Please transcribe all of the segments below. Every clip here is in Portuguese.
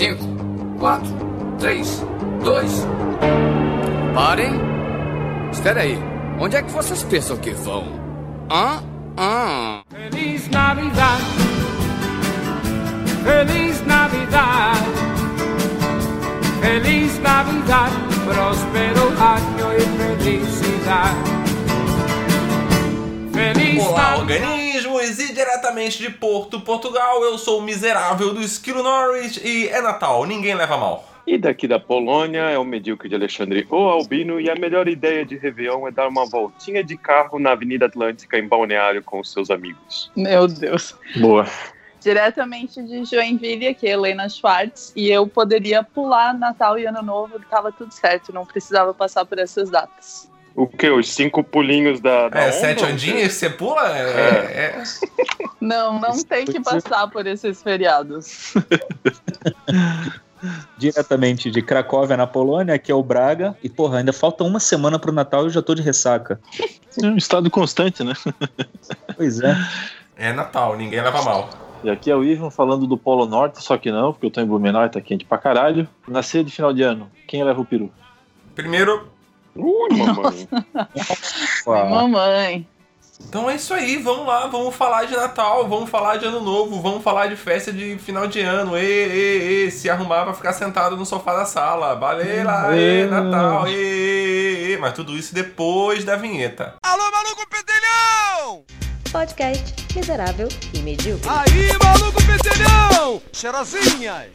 5, 4, 3, 2. Parem. Espera aí. Onde é que vocês pensam que vão? Hã? Hã? Feliz Navidad. Feliz Navidad. Feliz Navidad. Próspero año y felicidad. Feliz Olá, Navidad. Organismos! E diretamente de Porto, Portugal, eu sou o miserável do Esquilo Norwich e é Natal, ninguém leva mal. E daqui da Polônia é o medíocre de Alexandre o Albino e a melhor ideia de Réveillon é dar uma voltinha de carro na Avenida Atlântica em Balneário com os seus amigos. Meu Deus. Boa. Diretamente de Joinville, aqui é Helena Schwartz, e eu poderia pular Natal e Ano Novo, tava tudo certo, não precisava passar por essas datas. O que? Os cinco pulinhos da. da É, onda, sete ondinhas você pula? É, é- Não, não tem que passar por esses feriados. diretamente de Cracóvia, na Polônia, que é o Braga. E, porra, ainda falta uma semana pro Natal e eu já tô de ressaca. É um estado constante, né? Pois é. é Natal, ninguém leva mal. E aqui é o Ivan falando do Polo Norte, só que não, porque eu tô em Blumenau e tá quente pra caralho. Na ceia de final de ano, quem leva o peru? Primeiro, Ui, mamãe. Mamãe. então é isso aí, vamos lá, vamos falar de Natal, vamos falar de Ano Novo, vamos falar de festa de final de ano. E, e, e, se arrumar pra ficar sentado no sofá da sala. Baleira, e. Natal, e, e, e. Mas tudo isso depois da vinheta. Alô, maluco pedelhão! Podcast miserável e medíocre. Aí, maluco pedelhão! Cheirosinhas!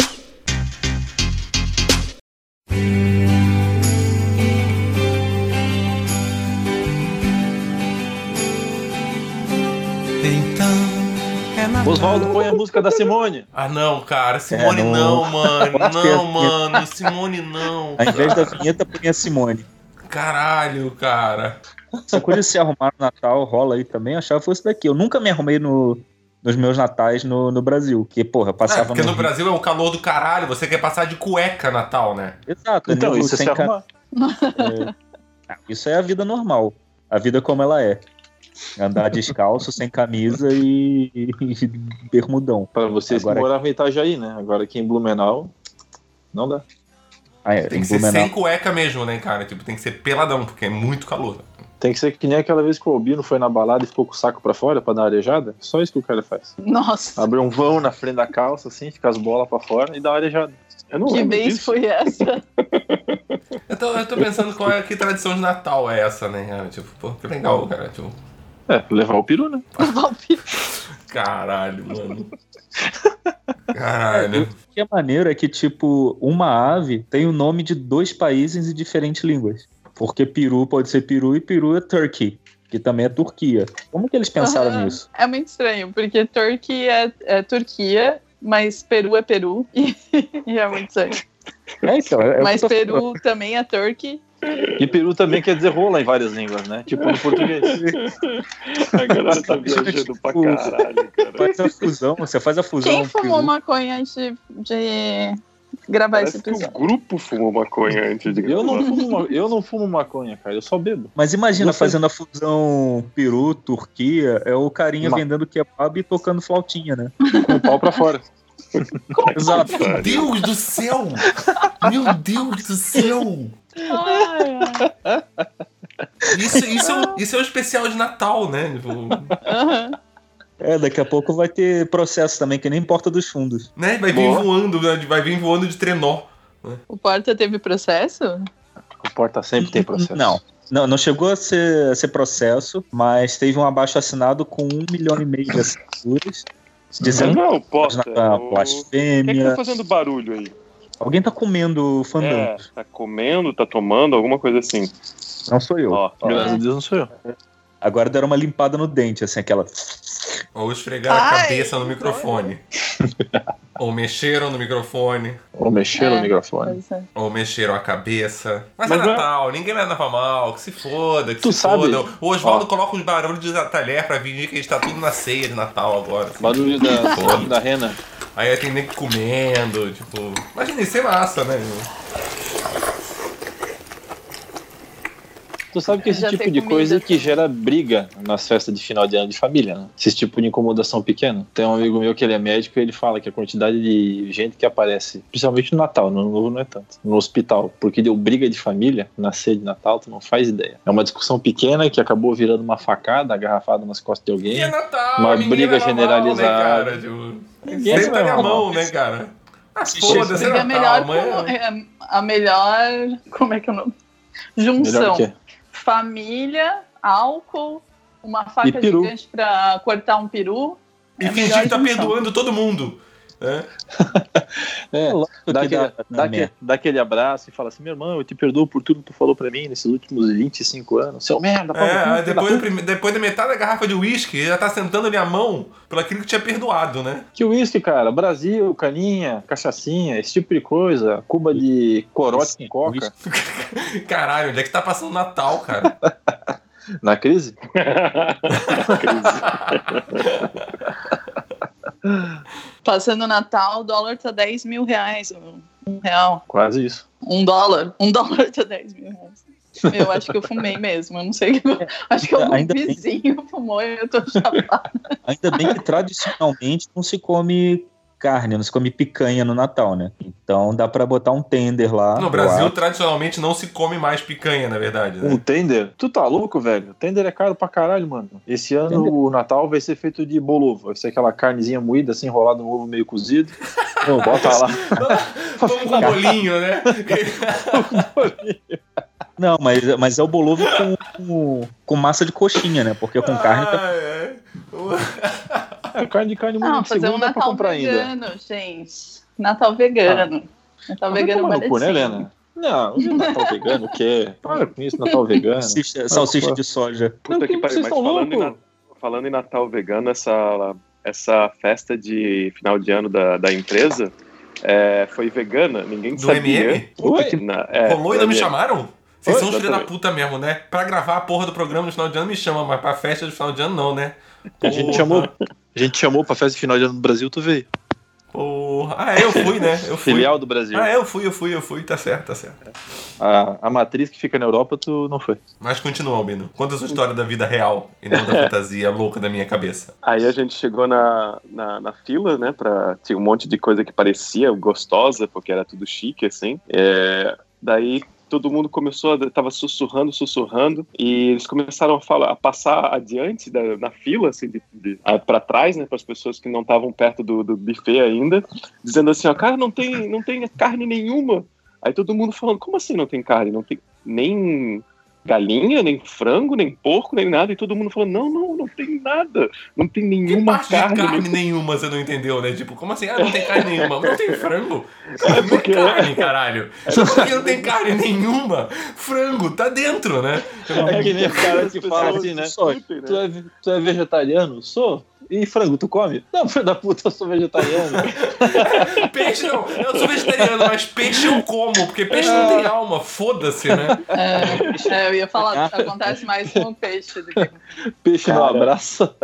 Oswaldo, põe a música da Simone. Ah não, cara, Simone É, não- não, mano. É- Não, mano, Simone não. Ao invés da vinheta, põe a Simone. Caralho, cara. Essa coisa de se arrumar no Natal rola aí também, eu achava que fosse daqui. Eu nunca me arrumei no, nos meus natais no, no Brasil. Que, porra, eu É, passava porque no. Brasil é o calor do caralho, você quer passar de cueca Natal, né? Exato. Então, isso é sem se ca- arrumar. é. Ah, Isso é a vida normal. A vida como ela é. Andar descalço, sem camisa e, e bermudão. Pra vocês Agora- que moravam em Itajaí, né? Agora aqui em Blumenau, não dá. Ah, é, Tem em que ser Blumenau. sem cueca mesmo, né, cara? Tipo, tem que ser peladão, porque é muito calor. Tem que ser que nem aquela vez que o Albino foi na balada e ficou com o saco pra fora pra dar uma arejada. Só isso que o cara faz. Nossa, Abre um vão na frente da calça, assim, fica as bolas pra fora e dá uma arejada. Eu não que lembro vez disso. foi essa? Eu tô, eu tô pensando qual é que tradição de Natal é essa, né, cara? Tipo, pô, que legal, cara. Tipo, É, levar o peru, né? caralho, mano. Caralho. O que é maneiro é que, tipo, uma ave tem o nome de dois países em diferentes línguas. Porque peru pode ser peru e peru é turkey, que também é Turquia. Como que eles pensaram Aham. nisso? É muito estranho, porque Turkey é, é Turquia, mas Peru é Peru. E, e é muito estranho. É, então, é, é o mas Peru também é Turkey. E peru também quer dizer rola em várias línguas, né? Tipo no português. A galera tá viajando pra caralho, cara. Faz a fusão, você faz a fusão. Quem fumou peru. maconha antes de, de gravar Parece esse que o episódio? grupo fumou maconha antes de Eu não, gravar. fumo, eu não fumo maconha, cara. Eu só bebo. Mas imagina Você- fazendo a fusão Peru, Turquia, é o carinha Ma- vendendo kebab e tocando flautinha, né? Com o pau pra fora. Exato. Meu Deus do céu! Meu Deus do céu! Ai, ai. Isso, isso, é, um, isso é um especial de Natal, né? Tipo, Aham. É, daqui a pouco vai ter processo também, que nem Porta dos Fundos. né? Vai vir Boa. voando, né? vai vir voando de trenó. O Porta teve processo? O porta sempre tem processo. Não. Não, não chegou a ser, a ser processo, mas teve um abaixo assinado com um milhão e meio de assinaturas, dizendo Não, que posta. na o- Quem é que tá fazendo barulho aí? Alguém tá comendo É, fandango. tá comendo, tá tomando, alguma coisa assim. Não sou eu. Ó, ó. Graças a Deus não sou eu. Agora deram uma limpada no dente, assim, aquela. Ou esfregaram a Ai, cabeça no microfone. Ou mexeram no microfone. Ou mexer no É. microfone. Pois é. Ou mexeram a cabeça. Mas, Mas é não é- Natal, ninguém leva mal, que se foda, que Tu se sabe- foda. O Oswaldo coloca uns barulhos de talher pra fingir que a gente tá tudo na ceia de Natal agora. assim. Barulho da, da rena. Aí tem nem comendo, tipo. Imagina, isso é massa, né? Tu sabe que esse Já tipo de comida coisa que também. gera briga nas festas de final de ano de família, né? Esse tipo de incomodação pequena. Tem um amigo meu que ele é médico e ele fala que a quantidade de gente que aparece, principalmente no Natal, no Ano Novo não é tanto, no hospital, porque deu briga de família na ceia de Natal, tu não faz ideia. É uma discussão pequena que acabou virando uma facada, agarrafada nas costas de E alguém. é Natal, Uma briga leva mal, generalizada. Né, cara? Tipo, Ninguém sempre tá na mão, né, cara? Ah, Assiste foda-se, é melhor como, é, a melhor. Como é que é o nome? Junção. é. Família, álcool, uma faca gigante pra cortar um peru. E É fingir que tá junção. perdoando todo mundo. Né? É, Lógico dá que aquele, dá- dá, dá aquele, dá abraço e fala assim: meu irmão, eu te perdoo por tudo que tu falou pra mim nesses últimos 25 anos. Seu merda, É, depois, da depois da metade da garrafa de uísque, ele já tá sentando ali a mão pelo aquilo que tinha perdoado, né? Que uísque, cara? Brasil, caninha, cachaçinha, esse tipo de coisa. Cuba de corote Sim, com coca. Caralho, onde é que tá passando Natal, cara? Na crise? Passando o Natal, o dólar tá 10 mil reais. Um real. Quase isso. Um dólar. Um dólar tá 10 mil reais. Eu acho que eu fumei mesmo. Eu não sei. Acho que algum Ainda bem. vizinho fumou e eu tô chapada. Ainda bem que tradicionalmente não se come carne, não se come picanha no Natal, né? Então dá pra botar um tender lá. No Brasil, tradicionalmente, não se come mais picanha, na verdade. Um Né? tender? Tu tá louco, velho? Tender é caro pra caralho, mano. Esse ano Tender? o Natal vai ser feito de bolovo. Vai ser aquela carnezinha moída, assim, enrolada no ovo meio cozido. Pô, Bota lá. Vamos com bolinho, né? Não, mas, mas é o bolovo com, com, com massa de coxinha, né? Porque com carne tá... Ah, é. É, carne de carne Não, fazer um Natal comprar ainda. vegano, gente. Natal vegano. Natal Vai vegano vale cu, né. Helena? Não, Natal vegano, o quê? Para com isso, Natal vegano. salsicha, salsicha de soja. Puta Não, que pariu, mas falando em, louco? Na- falando em Natal vegano, essa, essa festa de final de ano da, da empresa é, foi vegana, ninguém Do sabia. MM? Puta Oi? que na, é, Rolou e do não me chamaram? Vocês são os filhos da puta mesmo, né? Pra gravar a porra do programa no final de ano me chama, mas pra festa de final de ano não, né? A gente Porra, chamou, a gente chamou pra festa de final de ano do Brasil, tu veio. Porra. Ah, é, eu fui, né? Eu fui. Filial do Brasil. Ah, é, eu fui, eu fui, eu fui. Tá certo, tá certo. A, a matriz que fica na Europa, tu não foi. Mas continua, Albino. Conta a sua história da vida real e não da fantasia louca da minha cabeça. Aí a gente chegou na, na, na fila, né? Pra, tinha um monte de coisa que parecia gostosa, porque era tudo chique, assim. É, daí todo mundo começou, tava sussurrando, sussurrando, e eles começaram a falar, a passar adiante da, na fila, assim, para trás, né, para as pessoas que não estavam perto do, do buffet ainda, dizendo assim, ó, cara, não tem, não tem carne nenhuma. Aí todo mundo falando, como assim não tem carne? Não tem nem galinha, nem frango, nem porco, nem nada. E todo mundo falando, não, não, não tem nada. Não tem Que nenhuma parte carne. carne nem- nenhuma você não entendeu, né? Tipo, como assim? Ah, não tem carne nenhuma. Mas não tem frango? É Não porque- tem carne, caralho. Por que não tem carne nenhuma? Frango, tá dentro, né? É que nem o cara que fala assim, né? né? Tu é, tu é vegetariano? Sou. E frango, tu come? Não, filho da puta, eu sou vegetariano. Peixe não. Eu sou vegetariano, mas peixe eu como, porque peixe não tem alma. Foda-se, né? É, é, eu ia falar, acontece mais com o peixe do que Peixe não Cara. abraça.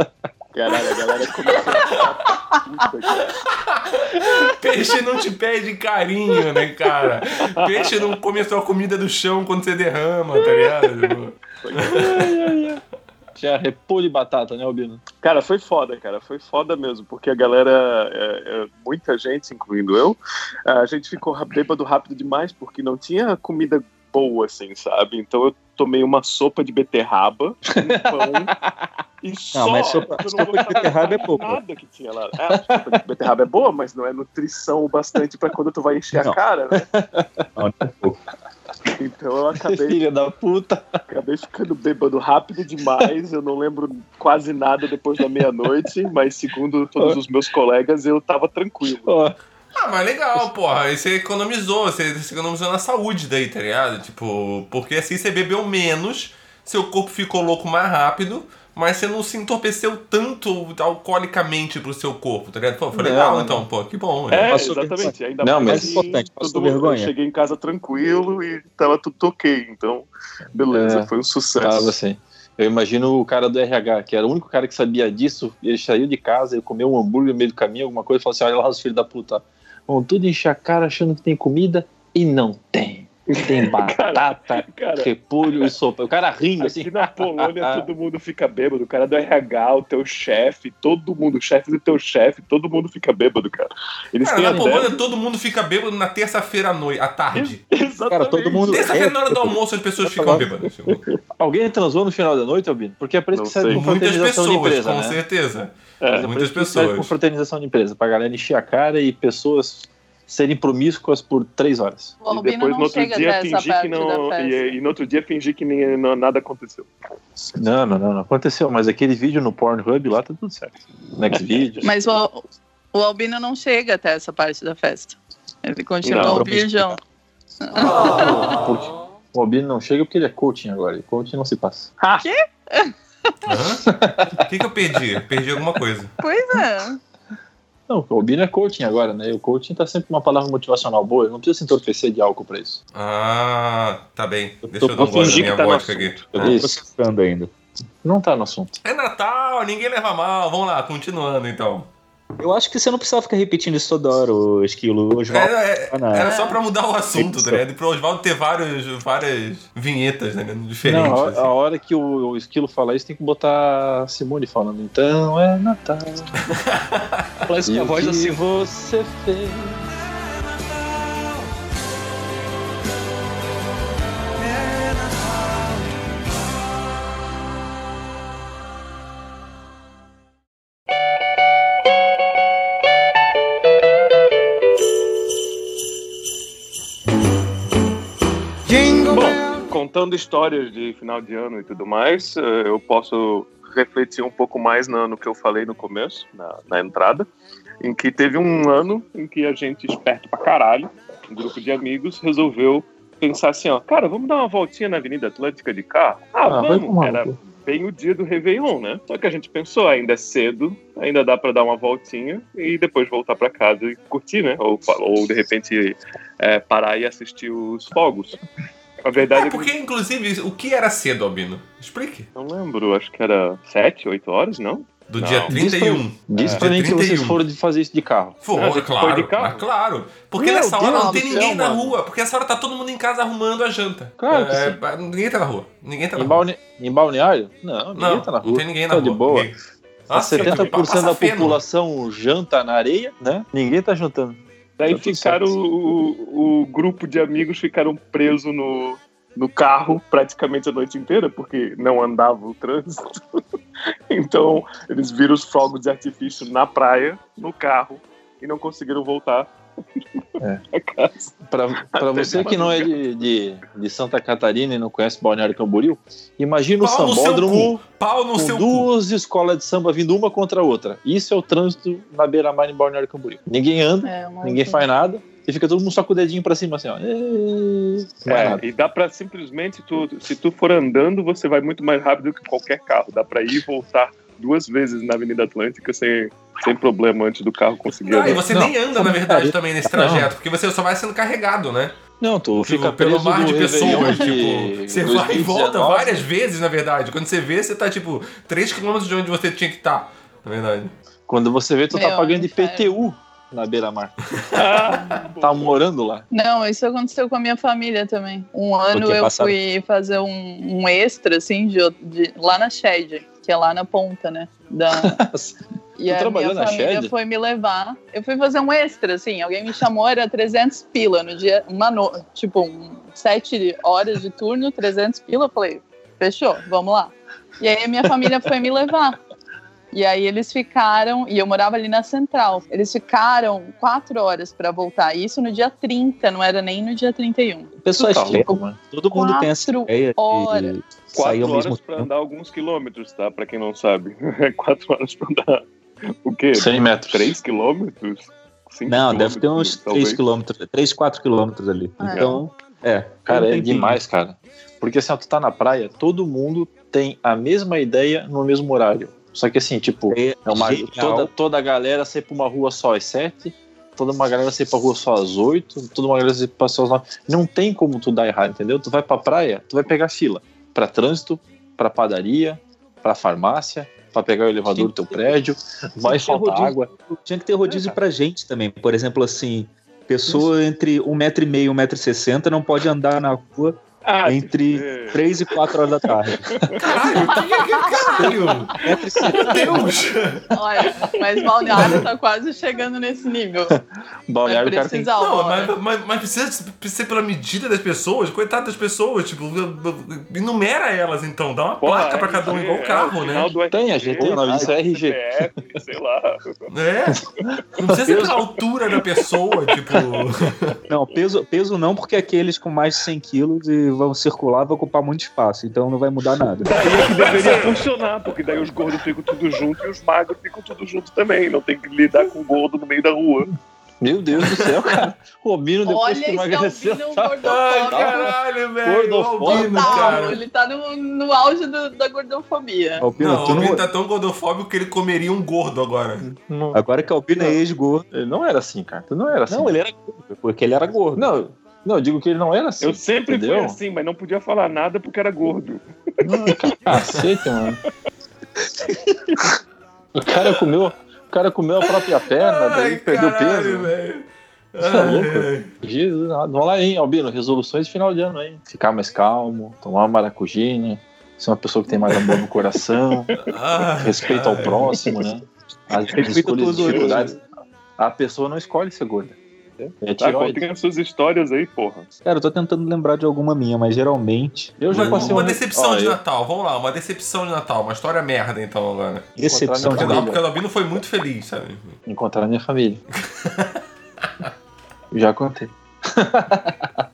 Caralho, a galera começou a ficar puta, cara. Peixe não te pede carinho, né, cara? Peixe não come a sua comida do chão quando você derrama, tá ligado? Tinha repolho e batata, né, Albino? Cara, foi foda, cara. Foi foda mesmo, porque a galera, é, é, muita gente, incluindo eu, a gente ficou bêbado rápido demais, porque não tinha comida boa, assim, sabe? Então eu tomei uma sopa de beterraba, um pão e só. mas sopa- não sopa de beterraba é pouco. Nada que tinha lá. É, a sopa de beterraba é boa, mas não é nutrição o bastante pra quando tu vai encher Não. a cara, né? Não, nem um pouco. Então eu acabei Filha da puta. Acabei ficando bêbado rápido demais, eu não lembro quase nada depois da meia-noite, mas segundo todos os meus colegas, eu tava tranquilo. Ah, mas legal, porra. Aí você economizou, você, você economizou na saúde daí, tá ligado? Tipo, porque assim você bebeu menos, seu corpo ficou louco mais rápido, mas você não se entorpeceu tanto alcoolicamente pro seu corpo, tá ligado? Pô, foi Não, legal não. então, pô, que bom. né? É, Passou exatamente. Ainda Não, mais mas- que importante, passou vergonha? Eu cheguei em casa tranquilo e tava tudo ok, então beleza, É, foi um sucesso. tava assim. Eu imagino o cara do RH, que era o único cara que sabia disso, e ele saiu de casa, ele comeu um hambúrguer no meio do caminho, alguma coisa, e falou assim: olha lá os filhos da puta. Vão tudo encher a cara achando que tem comida e não tem. Tem batata, Cara, repolho e sopa. O cara rindo assim. Aqui na Polônia todo mundo fica bêbado, o cara do RH, o teu chefe, todo mundo, o chefe do teu chefe, todo mundo fica bêbado, cara. Eles Cara, na. Polônia todo mundo fica bêbado na terça-feira à noite, à tarde. Exatamente. Cara, todo mundo. Terça-feira na hora do almoço as pessoas Eu ficam bêbadas. Alguém transou no final da noite, Albino? Porque é por isso que serve com Muitas pessoas, de empresa, com né? certeza. É, é Muitas serve com pessoas. fraternização de empresa, pra galera encher a cara e pessoas serem promíscuas por três horas. O E depois não no outro dia fingir que não. E, e no outro dia fingir que nem, não- nada aconteceu. Não, não, não, não aconteceu. Mas aquele vídeo no Pornhub lá tá tudo certo. Next vídeo. Mas o, o Albino não chega até essa parte da festa. Ele continua Não. o virgão. Porque o Albino não chega porque ele é coaching agora. E coaching não se passa. Hã? O que, que eu perdi? Perdi alguma coisa. Pois é. Não, o Albino é coaching agora, né? E o coaching tá sempre uma palavra motivacional boa. Ele não precisa se entorpecer de álcool pra isso. Ah, tá bem. Eu Deixa tô- eu dar um gole da minha tá vodka aqui. Eu tô Isso. processando ainda. Não tá no assunto. É Natal, ninguém leva mal. Vamos lá, continuando então. Eu acho que você não precisava ficar repetindo isso toda hora, o Esquilo. Os Era, é- não. era só pra mudar o assunto, tá? E pro Oswaldo ter vários, várias vinhetas, né? Diferentes. não, a, assim. a hora que o, o esquilo falar isso, tem que botar a Simone falando. Então é Natal. Fala isso com a voz assim. você fez? Contando histórias de final de ano e tudo mais, eh, eu posso refletir um pouco mais no, no que eu falei no começo, na, na entrada, em que teve um ano em que a gente, esperto pra caralho, um grupo de amigos, resolveu pensar assim, ó, cara, vamos dar uma voltinha na Avenida Atlântica de carro? Ah, vai vamos! Era bem o dia do Réveillon, né? Só que a gente pensou, ainda é cedo, ainda dá pra dar uma voltinha e depois voltar pra casa e curtir, né? Ou, ou de repente é, parar e assistir os fogos. A verdade É é que porque, inclusive, o que era cedo, Albino? Explique. não lembro, acho que era 7, 8 horas, não? Do Não. dia Diz pra- 31. Diz É. pra mim que vocês 31. foram de fazer isso de carro. Não, gente claro, foi de carro. mas claro. Porque Meu nessa hora Deus não do tem céu, ninguém na mano. rua. Porque essa hora tá todo mundo em casa arrumando a janta. Claro que É, sim. Ninguém tá na rua. Ninguém tá na Em, rua. balne... em balneário? Não, ninguém Não, tá na não rua. tem ninguém na Tá rua. de boa. Nossa, 70% passa da população janta na areia, né? Ninguém tá jantando. Daí ficaram, o, o grupo de amigos ficaram presos no, no carro praticamente a noite inteira, porque não andava o trânsito. Então, eles viram os fogos de artifício na praia, no carro, e não conseguiram voltar É. casa. Até você que não é de, de, de Santa Catarina e não conhece Balneário Camboriú, imagina o Pau sambódromo. Pau no com seu cu. duas escolas de samba vindo uma contra a outra. Isso é o trânsito na beira-mar em Balneário Camboriú. Ninguém anda, É, ninguém faz nada, e fica todo mundo só com o dedinho pra cima assim, ó. É e dá pra simplesmente, tu, se tu for andando, você vai muito mais rápido que qualquer carro. Dá pra ir e voltar duas vezes na Avenida Atlântica sem, sem problema antes do carro conseguir Ah, e você Não, nem anda, na verdade, putaria. também nesse Não. trajeto, porque você só vai sendo carregado, né? Não, tu fica Tipo, pelo preso mar de pessoas, de tipo, você vai e volta 2019. várias vezes, na verdade. Quando você vê, você tá, tipo, 3km de onde você tinha que estar, na verdade. Quando você vê, tu tá Meu, pagando inferno. IPTU na beira-mar. tá morando lá. Não, isso aconteceu com a minha família também. Um ano eu Passaram- fui fazer um, um extra, assim, de, de- lá na Shed, é lá na ponta, né? Da, e a trabalhou minha na família Shed? foi me levar. Eu fui fazer um extra, assim. Alguém me chamou, era 300 pila no dia, uma no, tipo, um, sete horas de turno, 300 pila. Eu falei, fechou, vamos lá. E aí a minha família foi me levar. E aí eles ficaram, e eu morava ali na central. Eles ficaram quatro horas pra voltar. Isso no dia 30, não era nem no dia 31. Pessoas tá cheias, louco, mano. todo mundo tem essa ideia horas. de sair ao mesmo horas pra tempo. andar alguns quilômetros, tá? Pra quem não sabe. quatro horas pra andar. O quê? 100 metros. Três quilômetros? Cinco Não, deve ter uns quilômetros, 3 km, 3, 4 quilômetros ali. É. Então, é. Cara, é tem que- demais, cara. Porque assim, ó, tu tá na praia, todo mundo tem a mesma ideia no mesmo horário. Só que assim, tipo, É, é uma, genial. toda, toda a galera sai pra uma rua só às sete, toda uma galera sai pra rua só às oito, toda uma galera sai pra só às nove. Não tem como tu dar errado, entendeu? Tu vai pra praia, tu vai pegar fila pra trânsito, pra padaria, pra farmácia, pra pegar o elevador do teu ter- prédio, vai faltar rodízio. água. Tinha que ter rodízio É, pra gente também. Por exemplo, assim, Pessoa entre 1,5m e 1,60m não pode andar na rua Ah, entre é. 3 e 4 horas da tarde. Caralho, caralho! Meu Deus! Olha, mas Balneário tá quase chegando nesse nível. Balneário, o Vai cara tem Não, mas, mas, mas precisa ser pela medida das pessoas, coitado das pessoas, tipo, enumera elas então, dá uma Porra, placa pra cada um, igual o é, carro, o né? do Tem, a gente tem o nome disso, é RG. CPF, sei lá. É, não precisa ser pela altura da pessoa, tipo. Não, peso, peso não, porque aqueles com mais de 100 quilos e vão circular vão ocupar muito espaço, então não vai mudar nada. Daí é que deveria funcionar, porque daí os gordos ficam tudo junto e os magros ficam tudo junto também. Não tem que lidar com o gordo no meio da rua. Meu Deus do céu, cara. O Albino, depois Olha que esse emagreceu, Albino tá... Ai, caralho, velho. Gordofóbico. Albino, cara. ele tá no, no auge do- da gordofobia. Albino, Não, o tu não- Albino tá tão gordofóbico que ele comeria um gordo agora. Não, Agora que Albino é ex-gordo. ele não era assim, cara. Tu não era assim. Não, ele era gordo, porque ele era gordo. Não, não, eu digo que ele não era assim. Eu sempre entendeu? fui assim, mas não podia falar nada porque era gordo. Não, cacete, mano. O cara comeu, o cara comeu a própria perna, daí Ai, perdeu caralho, peso. velho. Você é louco? Jesus, vamos lá, hein, Albino, resoluções de final de ano aí. Ficar mais calmo, tomar uma maracujina, ser uma pessoa que tem mais amor no coração, Ai, respeito ao próximo, né? As Respeita escolhas e dificuldades. A pessoa não escolhe ser gorda. É Tá, contem as suas histórias aí, porra. Cara, eu tô tentando lembrar de alguma minha, mas geralmente. Eu já Uma, passei uma um- decepção de eu- Natal, vamos lá, uma decepção de Natal, uma história merda então agora. Decepção de não, porque o Albino foi muito feliz, sabe? encontrar minha família. Já contei.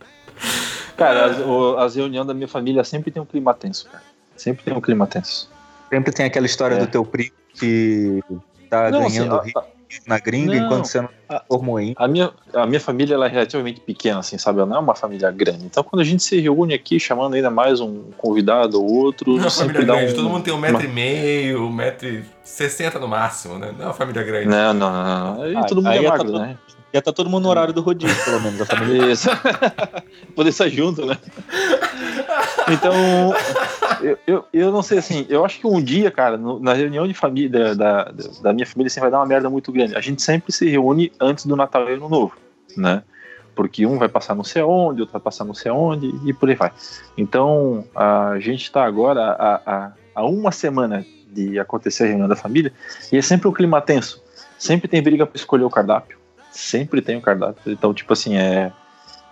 cara, as, o- as reuniões da minha família sempre tem um clima tenso, cara. Sempre tem um clima tenso. Sempre tem aquela história É. do teu primo que tá Não, assim, ganhando a- rico na gringa Não. enquanto você não A- formou ainda. A minha, a minha família ela é relativamente pequena, assim, sabe? Ela não é uma família grande. Então, quando a gente se reúne aqui, chamando ainda mais um convidado ou outro, Não é uma família grande, um... todo mundo tem um metro e meio, um metro e sessenta no máximo, né? Não é uma família grande. Não, não, não. não. Aí Ah, todo mundo aí é tá magro, todo- né? Já tá todo mundo no horário do rodízio, pelo menos, a família. Isso. Poder estar junto, né? Então, eu, eu, não sei assim, eu acho que um dia, cara, no- na reunião de família da, da, da minha família, assim, vai dar uma merda muito grande. A gente sempre se reúne antes do Natal e Ano Novo, né? Porque um vai passar não sei aonde, outro vai passar não sei aonde e por aí vai. Então, a gente tá agora a, a, a uma semana de acontecer a reunião da família e é sempre um clima tenso. Sempre tem briga para escolher o cardápio. Sempre tem o cardápio. Então, tipo assim, é,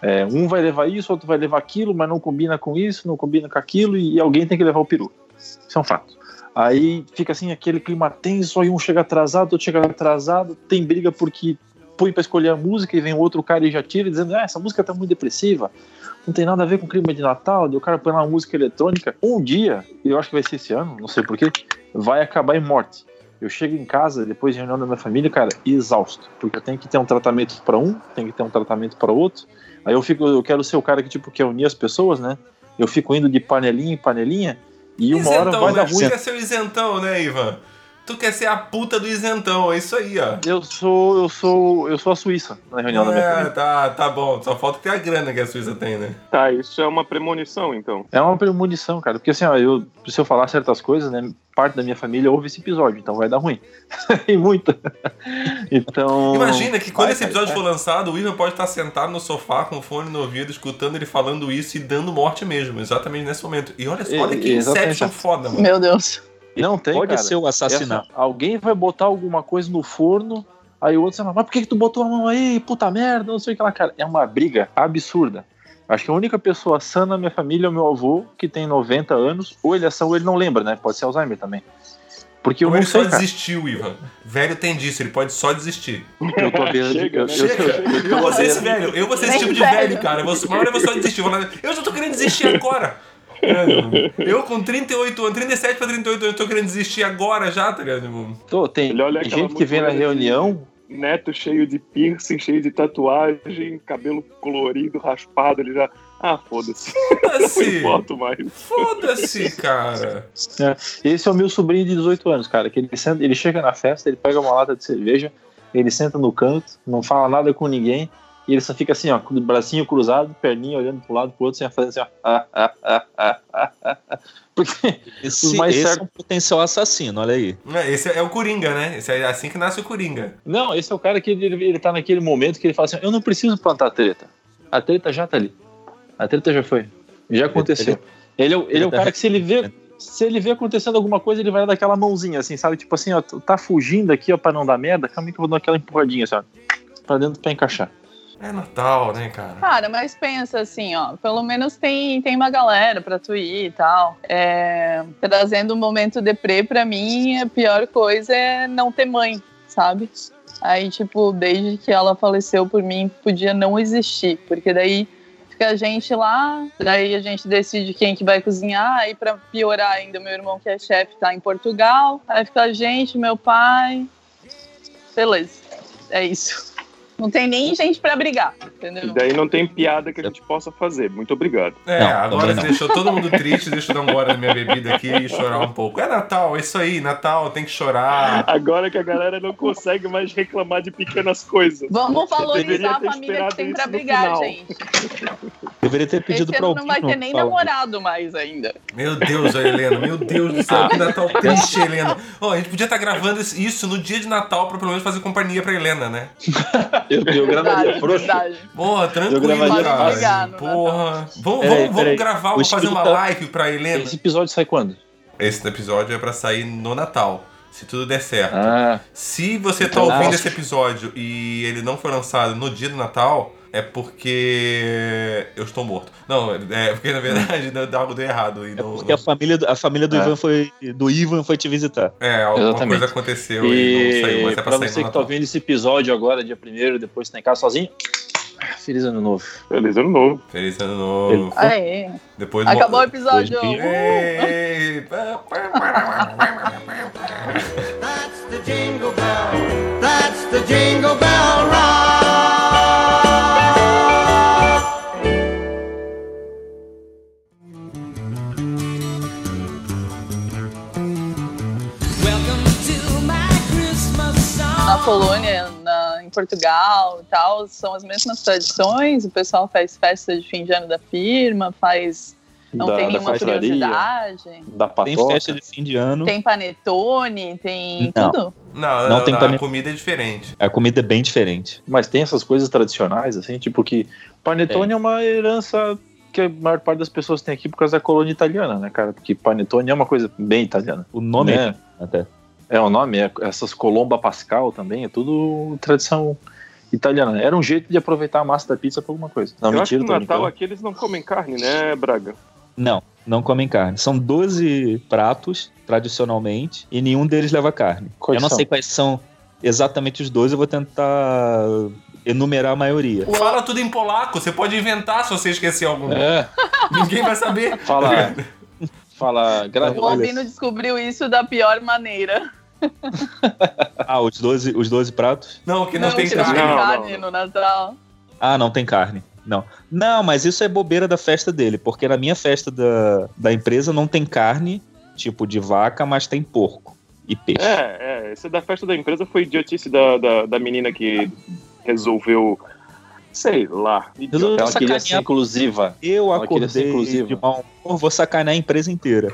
é, um vai levar isso, outro vai levar aquilo, mas não combina com isso, não combina com aquilo, e alguém tem que levar o peru. Isso é um fato. Aí fica assim, aquele clima tenso, aí um chega atrasado, outro chega atrasado, tem briga porque põe pra escolher a música e vem outro cara e já tira, dizendo, ah, essa música tá muito depressiva, não tem nada a ver com clima de Natal, daí o cara põe uma música eletrônica. Um dia, eu acho que vai ser esse ano, não sei porquê, vai acabar em morte. Eu chego em casa, depois de reunião da minha família, cara, exausto. Porque eu tenho que ter um tratamento para um, tenho que ter um tratamento para outro. Aí eu fico, eu quero ser o cara que, tipo, quer unir as pessoas, né? Eu fico indo de panelinha em panelinha e uma hora isentão, vai né? dar ruim. ser o isentão, né, Ivan? Tu quer ser a puta do isentão, é isso aí, ó. Eu sou, eu sou, eu sou a Suíça na reunião da minha É, família. tá, tá bom. Só falta ter a grana que a Suíça tem, né? Tá, isso é uma premonição, então. É uma premonição, cara. Porque assim, ó, eu, se eu falar certas coisas, né? Parte da minha família ouve esse episódio, então vai dar ruim. e muita. Então. Imagina que quando vai, esse vai, episódio vai. for lançado, o Ivan pode estar sentado no sofá com o fone no ouvido, escutando ele falando isso e dando morte mesmo, exatamente nesse momento. E olha, E- olha que exatamente. Inception foda, mano. Meu Deus. Não tem, Pode cara. ser o assassinato. Essa- alguém vai botar alguma coisa no forno, aí o outro fala, mas por que, que tu botou a mão aí? Puta merda, não sei o que lá, cara. É uma briga absurda. Acho que a única pessoa sã na minha família é o meu avô, que tem 90 anos. Ou ele é sã ou ele não lembra, né? Pode ser Alzheimer também. Porque eu Ou não ele só sei, cara. desistiu, Ivan. Velho tem disso, ele pode só desistir. Eu tô. Chega, eu, né? eu- Chega! eu- eu tô Eu vou ser esse velho, eu vou ser esse tipo de velho. velho, cara. Eu vou, uma hora eu vou só desistir. Eu já tô querendo desistir agora. É, Eu com 38 anos, 37 pra 38 anos, tô querendo desistir agora já, tá ligado? Tipo, Tô, tem gente que vem na reunião, Neto cheio de piercing, cheio de tatuagem, cabelo colorido, raspado, ele já. Ah, foda-se. Não Foda-se! importo mais. Foda-se, cara. Esse é o meu sobrinho de 18 anos, cara. Que ele, senta, ele chega na festa, ele pega uma lata de cerveja, ele senta no canto, não fala nada com ninguém, E ele só fica assim, ó, com o bracinho cruzado, perninha olhando pro lado pro outro, sem fazer assim, ó. Ah, ah, ah, ah, ah, ah, ah. Porque Esse, Os mais esse certos- é um potencial assassino, olha aí. É, Esse é o Coringa, né? Esse é assim que nasce o Coringa. Não, esse é o cara que ele, ele tá naquele momento que ele fala assim: eu não preciso plantar treta. A treta já tá ali. A treta já foi. Já aconteceu. Ele, é, o- ele é o cara que se ele vê. Se ele vê acontecendo alguma coisa, ele vai dar aquela mãozinha, assim, sabe? Tipo assim, ó, tá fugindo aqui, ó, pra não dar merda, calma aí que eu vou dar aquela empurradinha, assim, ó, pra dentro pra encaixar. É Natal, né, cara? Cara, mas pensa assim, ó, pelo menos tem, tem uma galera pra tu ir e tal. É, trazendo um momento deprê pra mim, a pior coisa é não ter mãe, sabe? Aí, tipo, desde que ela faleceu por mim, podia não existir, porque daí fica a gente lá, daí a gente decide quem que vai cozinhar, aí pra piorar ainda, meu irmão que é chefe tá em Portugal, aí fica a gente, meu pai, beleza, é isso. Não tem nem gente pra brigar, entendeu? E daí não tem piada que a gente possa fazer. Muito obrigado. É, Não, agora você deixou todo mundo triste, deixa eu dar um gole na minha bebida aqui e chorar um pouco. É Natal, é isso aí, Natal, tem que chorar. Agora que a galera não consegue mais reclamar de pequenas coisas. Vamos valorizar a família que tem pra brigar, gente. Deveria ter pedido Esse pra alguém. não vai ter nem falar. namorado mais ainda. Meu Deus, Helena, meu Deus do céu, que Natal triste, Helena. Ó, a gente podia estar gravando esse- isso no dia de Natal pra pelo menos fazer companhia pra Helena, né? Eu, eu gravaria frouxo. Porra, tranquilo, cara. fácil. Porra. Vamos, Peraí, vamos, peraí. gravar, vamos fazer uma tá- live pra Helena. Esse episódio sai quando? Esse episódio é pra sair no Natal, se tudo der certo. Ah, Se você tá Então, ouvindo nossa. esse episódio e ele não foi lançado no dia do Natal, é porque eu estou morto. Não, é porque na verdade algo deu errado. E É não, porque a família, do- a família do, É. Ivan foi, do Ivan foi te visitar. É, alguma Exatamente. coisa aconteceu e, não saiu, e mas é pra, pra sair você que tá ouvindo esse episódio agora, dia 1 depois tá em casa sozinho, feliz ano novo. Feliz ano novo. Feliz ano novo. Aê. Depois Acabou o episódio. Ei, That's the jingle bell. That's the jingle bell rock. Portugal e tal, são as mesmas tradições. O pessoal faz festa de fim de ano da firma, faz. Não da, tem da nenhuma confraria, curiosidade. da Tem festa de fim de ano. Tem panetone, tem Não. tudo. Não, Não não, tem não, pane- a comida é diferente. A comida é bem diferente. Mas tem essas coisas tradicionais, assim, tipo que panetone é. uma herança que a maior parte das pessoas tem aqui por causa da colônia italiana, né, cara? Porque panetone é uma coisa bem italiana. O nome é né? até. É o nome, é, essas colomba pascal também, é tudo tradição italiana. Era um jeito de aproveitar a massa da pizza pra alguma coisa. Não, eu acho que mentira, no Natal aqui eles não comem carne, né, Braga? Não, não comem carne. São 12 pratos, tradicionalmente, e nenhum deles leva carne. Quais eu não são? sei quais são exatamente os 12, eu vou tentar enumerar a maioria. Fala tudo em polaco, você pode inventar se você esquecer algum. É, Ninguém vai saber. fala. O Albino descobriu isso da pior maneira. Ah, os 12, os 12 pratos? Não, que não, tem que não carne. tem Não, carne não, no Natal. Ah, não tem carne. Não. Não, mas isso é bobeira da festa dele, porque na minha festa da, da empresa não tem carne, tipo de vaca, mas tem porco e peixe. É, é. Esse da festa da empresa foi idiotice da, da, da menina que resolveu. Sei lá. Resolveu Ela queria ser inclusiva. Eu Ela acordei inclusiva. de mau humor, vou sacanear a empresa inteira.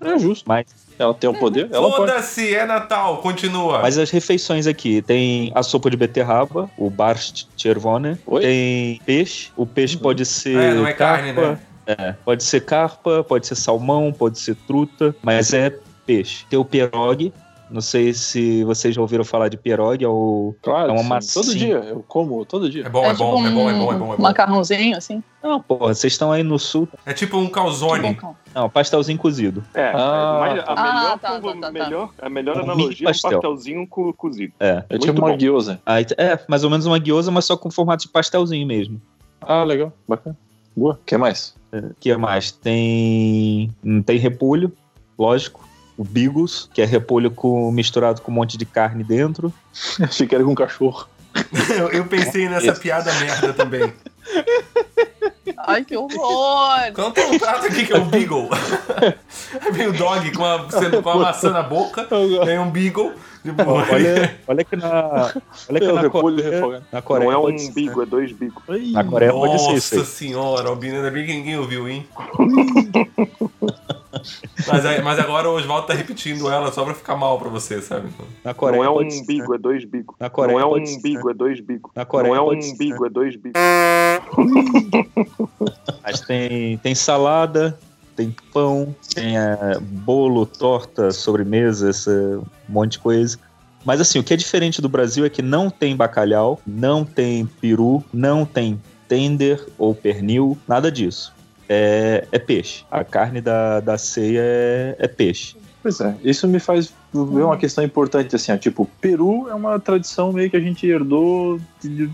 É justo. Mas, Ela tem o poder, ela pode. Foda-se, é Natal, continua. mas as refeições aqui, tem a sopa de beterraba, o barst chervone, Oi? tem peixe, o peixe pode ser É, não é carne, né? É, pode ser carpa, pode ser salmão, pode ser truta, mas é peixe. Tem o pierogi, não sei se vocês já ouviram falar de pierogi, é o... Claro, É uma sim. massinha. todo dia. Eu como todo dia. É bom, é, tipo bom, é bom, é bom, é um bom, é bom. macarrãozinho, assim. Não, porra, vocês estão aí no sul. É tipo um calzone. Bom, Não, pastelzinho cozido. É, Ah. mas a Ah, melhor, tá, curva- tá, tá, tá. melhor, a melhor Um analogia é um pastel. pastelzinho co- cozido. É. É tipo Muito uma. Aí, é, mais ou menos uma guiosa, mas só com formato de pastelzinho mesmo. Ah, legal. Bacana. Boa. O que mais? O que mais? Tem. hum, Tem repolho, lógico. O bigos, que é repolho com, misturado com um monte de carne dentro. Achei que era com cachorro. Eu, eu pensei nessa Isso. piada merda também. Ai, que horror! Quando tem um prato aqui que é o Beagle. Aí vem o dog com a, com a maçã na boca, vem um Beagle. Tipo, Olha, olha que na. Olha que Eu na repolho Coreia. refogado. Na Coreia Não é pode um ser, bigo, é dois bigos. Na Coreia pode ser isso aí. Nossa senhora, Albino, ainda bem que ninguém ouviu, hein? mas, mas agora o Oswaldo tá repetindo ela só pra ficar mal pra você, sabe? Na Coreia Não é pode um ser. bigo, é dois bigos. Na Coreia Não é pode um ser. bigo, é dois bigos. Na Coreia Não é pode um ser. bigo, é dois bigos. Mas tem, tem salada, tem pão, tem eh, bolo, torta, sobremesa, esse monte de coisa. Mas assim, o que é diferente do Brasil é que não tem bacalhau, não tem peru, não tem tender ou pernil, nada disso. É, é peixe. A carne da, da ceia é, é peixe. Pois é, isso me faz ver uma questão importante, assim, ó, tipo, Peru é uma tradição meio que a gente herdou de-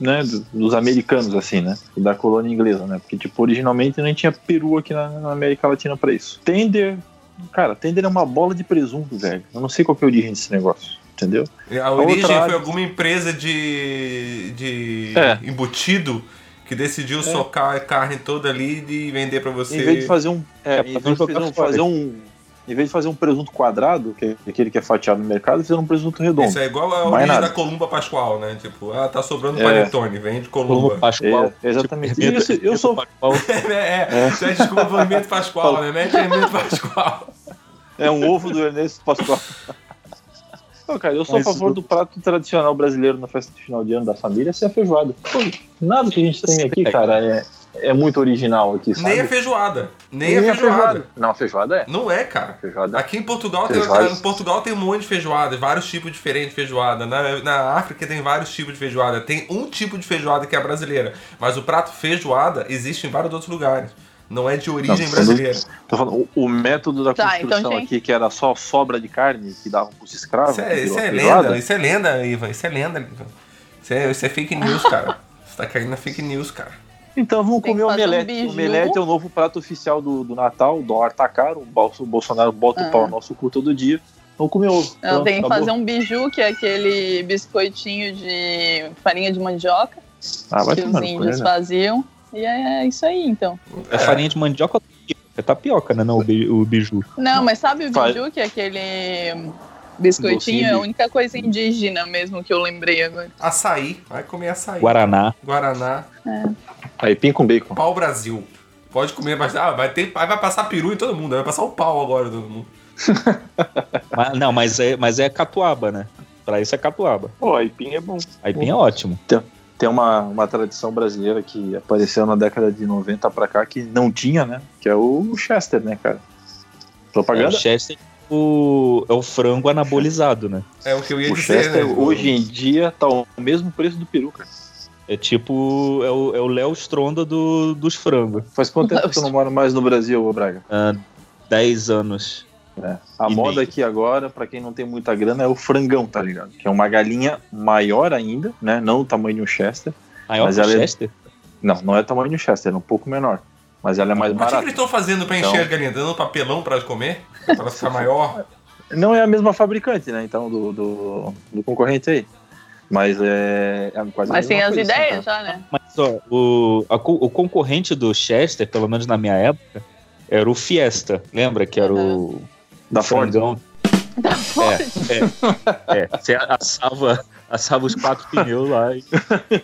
né, do- dos americanos, assim, né, da colônia inglesa, né, porque, tipo, originalmente não tinha Peru aqui na, na América Latina pra isso. Tender, cara, Tender é uma bola de presunto, velho, eu não sei qual que é a origem desse negócio, entendeu? A origem outra foi área- alguma empresa de, de É. embutido que decidiu socar a carne toda ali e vender pra você. Em vez de fazer um, é, É, de jogar fazer um, fazer um- em vez de fazer um presunto quadrado, que é aquele que é fatiado no mercado, fizeram um presunto redondo. Isso é igual a Mais origem nada. da Columba Pascoal, né? Tipo, ah, tá sobrando É. panetone, vende Colombo Columba. Pascoal. É, exatamente. Tipo, Isso, eu sou- Pascoal. é, isso é desculpa Hermeto Pascoal, né? Mete Hermeto Pascoal. É um ovo do Ernesto Pascoal. Não, cara, eu sou Mas a favor o- do prato tradicional brasileiro na festa de final de ano da família, ser a feijoada. Pô, nada que a gente tem aqui, cara, é, é muito original aqui, sabe? Nem a feijoada. Nem, a feijoada. Não, a feijoada é. Não é, cara. Feijoada. Aqui em Portugal tem, Feijoada. em Portugal tem um monte de feijoada, vários tipos diferentes de feijoada. Na, na África tem vários tipos de feijoada. Tem um tipo de feijoada que é a brasileira. Mas o prato feijoada existe em vários outros lugares. Não é de origem Não, brasileira. Tô falando, o, o método da Tá, construção então, aqui, que era só sobra de carne que davam pros escravos. Isso é, isso é feijoada, lenda, isso é lenda, Ivan. Isso é lenda, Ivan. Isso é, isso é fake news, cara. Você tá caindo na fake news, cara. Então vamos Tem comer fazer um omelete. omelete é o novo prato oficial do, do Natal. O dólar tá caro, o Bolso- o Bolsonaro bota Ah. o pau no nosso cu todo dia. Vamos comer ovo. Eu Pronto, tenho que fazer um biju, que é aquele biscoitinho de farinha de mandioca Ah, vai que tomar os índios né? faziam. E é isso aí, então. É farinha de mandioca? É tapioca, né? Não, o bi- o biju. Não, mas sabe o biju, que é aquele biscoitinho? Docinho É a única coisa indígena mesmo que eu lembrei agora. Açaí. Vai comer açaí. Guaraná. Guaraná. Aipim com bacon. Pau Brasil. Pode comer, mas ah, vai, ter, vai passar peru em todo mundo. Vai passar o pau agora em todo mundo. Mas- não, mas é, mas é catuaba, né? Pra isso é catuaba. Pô, aipim é bom. Aipim é ótimo. Tem uma, uma tradição brasileira que apareceu na década de 90 pra cá que não tinha, né? Que é o Chester, né, cara? É, Propaganda. o Chester é o, é o frango anabolizado, né? É o que eu ia o dizer, Chester né? hoje em dia tá o mesmo preço do peru, cara. É tipo. É o, é o Léo Stronda do, dos frangos. Faz quanto tempo que tu não mora mais no Brasil, ô Braga? 10 anos. É. A E moda meio. aqui agora, pra quem não tem muita grana, é o frangão, tá ligado? Que é uma galinha maior ainda, né? Não o tamanho de um Chester. Maior Mas que o ela é- Chester? Não, não é o tamanho de um Chester, é um pouco menor. Mas ela é mais Mas o que, que barata. eles estão fazendo pra encher Então- a galinha? Dando papelão pra comer? Pra ficar maior? Não é a mesma fabricante, né? Então, do, do, do concorrente aí. Mas é, é quase Mas tem as coisa, ideias assim, já, né? Mas ó, o, a o concorrente do Chester, pelo menos na minha época, era o Fiesta. Lembra que era o. Da Ford. frangão? Da Ford. É, é. Você assava, assava os quatro pneus lá e comia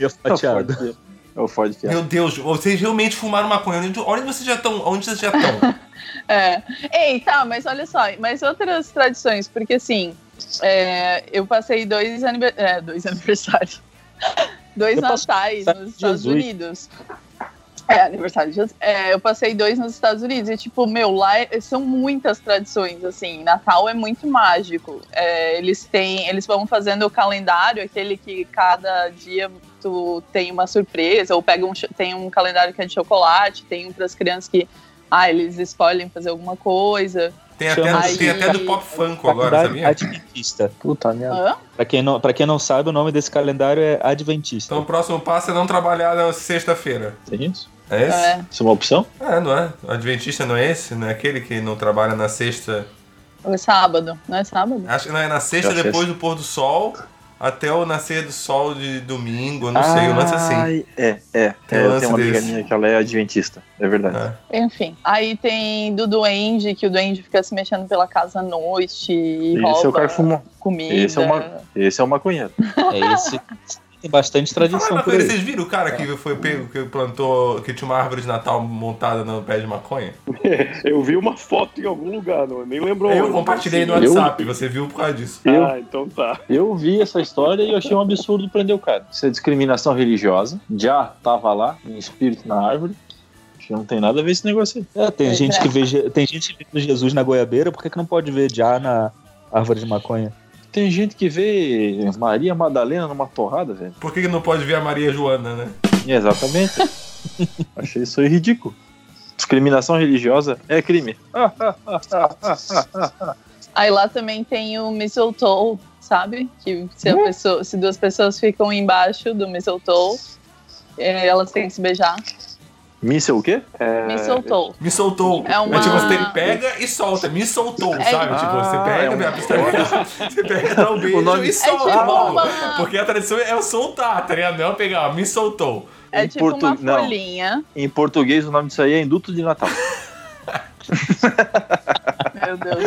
É o fatiado. Ford. É o Ford que é. Meu Deus, vocês realmente fumaram maconha. Onde, onde vocês já estão? Onde vocês já estão? É. Ei, tá, mas olha só, mas outras tradições, porque assim, é, eu passei dois, anive- é, dois aniversários, dois Eu natais nos Estados Jesus. Unidos. É, aniversário de Jesus. É, eu passei dois nos Estados Unidos e, tipo, meu, lá é- são muitas tradições, assim. Natal é muito mágico. É, eles têm, eles vão fazendo o calendário, aquele que cada dia tu tem uma surpresa, ou pega um, tem um calendário que é de chocolate, tem um para as crianças que, ah, eles escolhem fazer alguma coisa. Tem até, Chama- do- tem até do Pop Funko agora, sabia? Adventista. Puta merda. Hã? Pra quem, não, pra quem não sabe, o nome desse calendário é Adventista. Então o próximo passo é não trabalhar na sexta-feira. Tem isso? É esse? É, Isso é uma opção? É, não é? O Adventista não é esse? Não é aquele que não trabalha na sexta? é sábado, não é sábado? Acho que não é na sexta Já depois do pôr do sol. Até o nascer do sol de domingo, eu não sei, um lance assim. É, é. Tem é eu tenho uma amiga desse. minha que ela é adventista. É verdade. É. Enfim. Aí tem do duende, que o duende fica se mexendo pela casa à noite e Esse rouba é o carfumão. comida. Esse é, uma, esse é o maconheiro. É esse. Tem bastante tradição por ele, vocês viram o cara que foi pego, que plantou, que tinha uma árvore de Natal montada no pé de maconha? Eu vi uma foto em algum lugar, não, nem lembro Eu compartilhei no Eu- WhatsApp, você viu por causa disso. Ah, então tá. Eu vi essa história e eu achei um absurdo prender o cara. Isso é discriminação religiosa. Já tava lá, em espírito na árvore. Acho que não tem nada a ver esse negócio aí. É, tem Pois gente é. que vê tem gente que vê Jesus na goiabeira, por que, que não pode ver já na árvore de maconha? Tem gente que vê Maria Madalena numa torrada, velho. Por que que não pode ver a Maria Joana, né? Exatamente. Achei isso aí ridículo. Discriminação religiosa é crime. Aí lá também tem o mistletoe, sabe? Que se, Hum? a pessoa, se duas pessoas ficam embaixo do mistletoe, eh, elas têm que se beijar. Míssel o quê? É, Mistletoe. Me soltou. É uma- tipo, você pega e solta. Me soltou, É- sabe? tipo, você Ah, pega, é um- a pessoa- você pega, dá um beijo O nome- e solta. É tipo logo. uma- Porque a tradição é o soltar, tá ligado? Não é pegar, ó, me soltou. É Em tipo portu- uma não. folhinha. Em português o nome disso aí é induto de Natal. Meu Deus.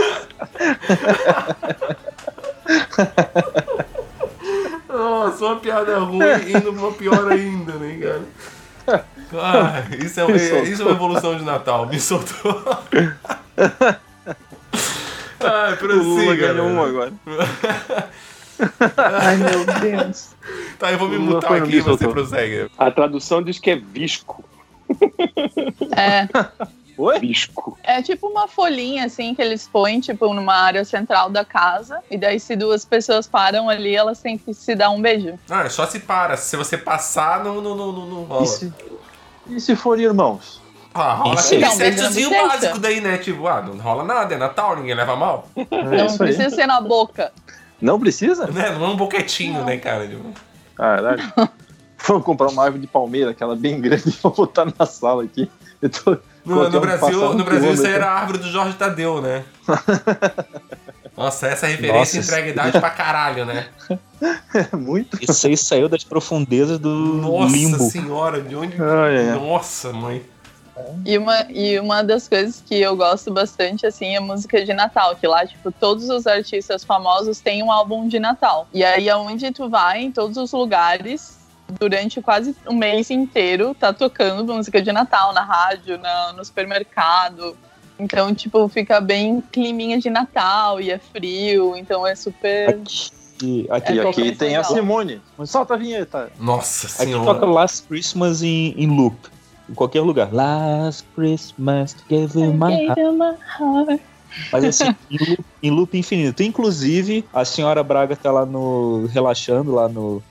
Nossa, uma piada ruim indo pra uma pior ainda, né, cara? Ah, isso, é, isso é uma evolução de Natal. Me soltou. Ai, O Lula prossiga. ganhou um agora. Ai, meu Deus. Tá, eu vou me O Lula mutar aqui e você prossegue. A tradução diz que é visco. É, Oi? Visco. é tipo uma folhinha, assim, que eles põem, tipo, numa área central da casa. E daí, se duas pessoas param ali, elas têm que se dar um beijo. Ah, é só se para. Se você passar, não, não, não, não, não rola. Se, e se forem irmãos? Ah, rola Isso aquele. Não, na sexozinho básico daí, né? Tipo, ah, não rola nada, é Natal, ninguém leva mal. É Não aí. precisa ser na boca. Não precisa? Né? Não é um boquetinho, né, cara? Tipo, Caralho. Vamos comprar uma árvore de palmeira, aquela bem grande, e vou botar na sala aqui. Eu tô- No, no um Brasil, no Brasil isso era a árvore do Jorge Tadeu, né? Nossa, essa referência Nossa, entrega idade pra caralho, né? Muito. Isso aí saiu das profundezas do Nossa limbo. senhora, de onde. Ai, ai. Nossa, mãe. E uma, e uma das coisas que eu gosto bastante, assim, é música de Natal. Que lá, tipo, todos os artistas famosos têm um álbum de Natal. E aí, aonde tu vai, em todos os lugares, durante quase um mês inteiro, tá tocando música de Natal na rádio, na- no supermercado. Então, tipo, fica bem climinha de Natal e é frio, então é super... Aqui, aqui, É E aqui tem a. Simone. Solta a vinheta. Nossa aqui senhora. toca Last Christmas em, em loop. Em qualquer lugar. Last Christmas gave you my heart. Mas assim, em loop, em loop infinito. Inclusive, a senhora Braga tá lá no. relaxando lá no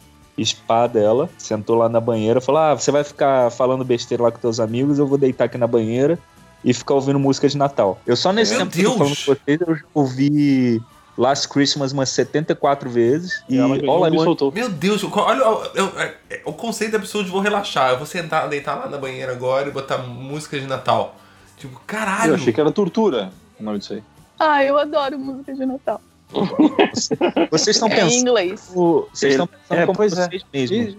spa dela. Sentou lá na banheira. Falou: Ah, você vai ficar falando besteira lá com teus amigos, eu vou deitar aqui na banheira e ficar ouvindo música de Natal. Eu só nesse Meu tempo que eu tô falando Deus! com vocês, eu ouvi Last Christmas umas 74 vezes. E, ela All I me soltou. Meu Deus, olha o, eu- é- o conceito absurdo de vou relaxar. Eu vou sentar, deitar lá na banheira agora e botar música de Natal. Tipo, caralho. Eu achei que era tortura o nome disso aí. Ah, eu adoro música de Natal. Vocês estão É em pensando. inglês. Vocês estão pensando É, como pois é. vocês mesmos.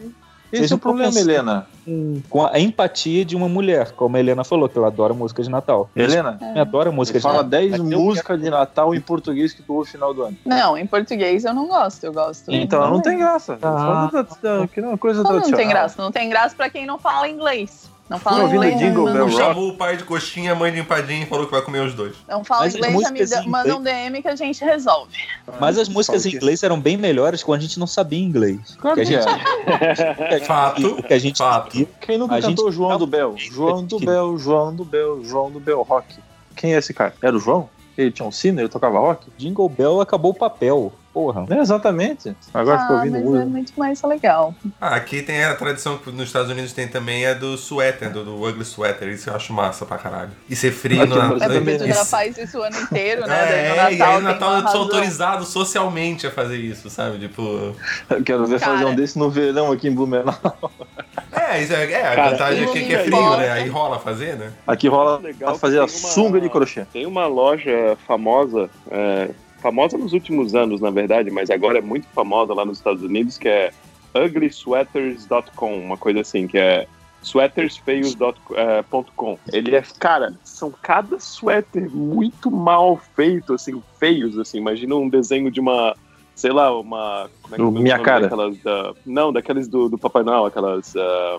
Vocês Esse é não o problema, Helena. Com- Com a empatia de uma mulher, como a Helena falou, que ela adora música de Natal. Helena, Eu adoro música de fala Natal. 10 Mas eu músicas de Natal em português que tu ouve no final do ano. Não, em português eu não gosto, eu gosto. Então não tem graça. Ah. Fala que não é uma coisa não tradicional. tem graça? Não tem graça pra quem não fala inglês. Não fala inglês, Jingle manda- Bell chamou o pai de coxinha, a mãe de empadinha e falou que vai comer os dois. não fala Mas as inglês, em manda um DM que a gente resolve. Mas as músicas em inglês eram bem melhores quando a gente não sabia inglês. Claro que a gente, é. Fato. que a gente Fato. sabia. Quem nunca A gente- cantou João não, do Bel? João do Bel, João do Bel, João do Bel, rock. Quem é esse cara? Era o João? Ele tinha um sino, ele tocava rock? Jingle Bell acabou o papel. Porra. É, exatamente. Agora ficou ah, ouvindo mas música. é muito mais legal. Ah, aqui tem a tradição que nos Estados Unidos tem também, é do suéter, do, do ugly sweater. Isso eu acho massa pra caralho. E ser frio Aqui no Natal. É porque tu já Isso. faz isso o ano inteiro, né? É, no e aí no Natal eu sou razão. autorizado socialmente a fazer isso, sabe? Tipo. Eu quero ver fazer Cara. um desse no verão aqui em Blumenau. É, isso é, é a Cara, vantagem é tem que, é frio, forte. né? Aí rola fazer, né? Aqui rola Legal pra fazer a uma- sunga de crochê. Tem uma loja famosa, é, famosa nos últimos anos, na verdade, mas agora é muito famosa lá nos Estados Unidos, que é uglysweaters.com, uma coisa assim, que é sweatersfeios.com. Ele é, cara, são cada suéter muito mal feito, assim, feios, assim. Imagina um desenho de uma, sei lá, uma. Como é que é Minha Cara. daquelas da- não, daqueles do, do Papai Noel, aquelas. ah,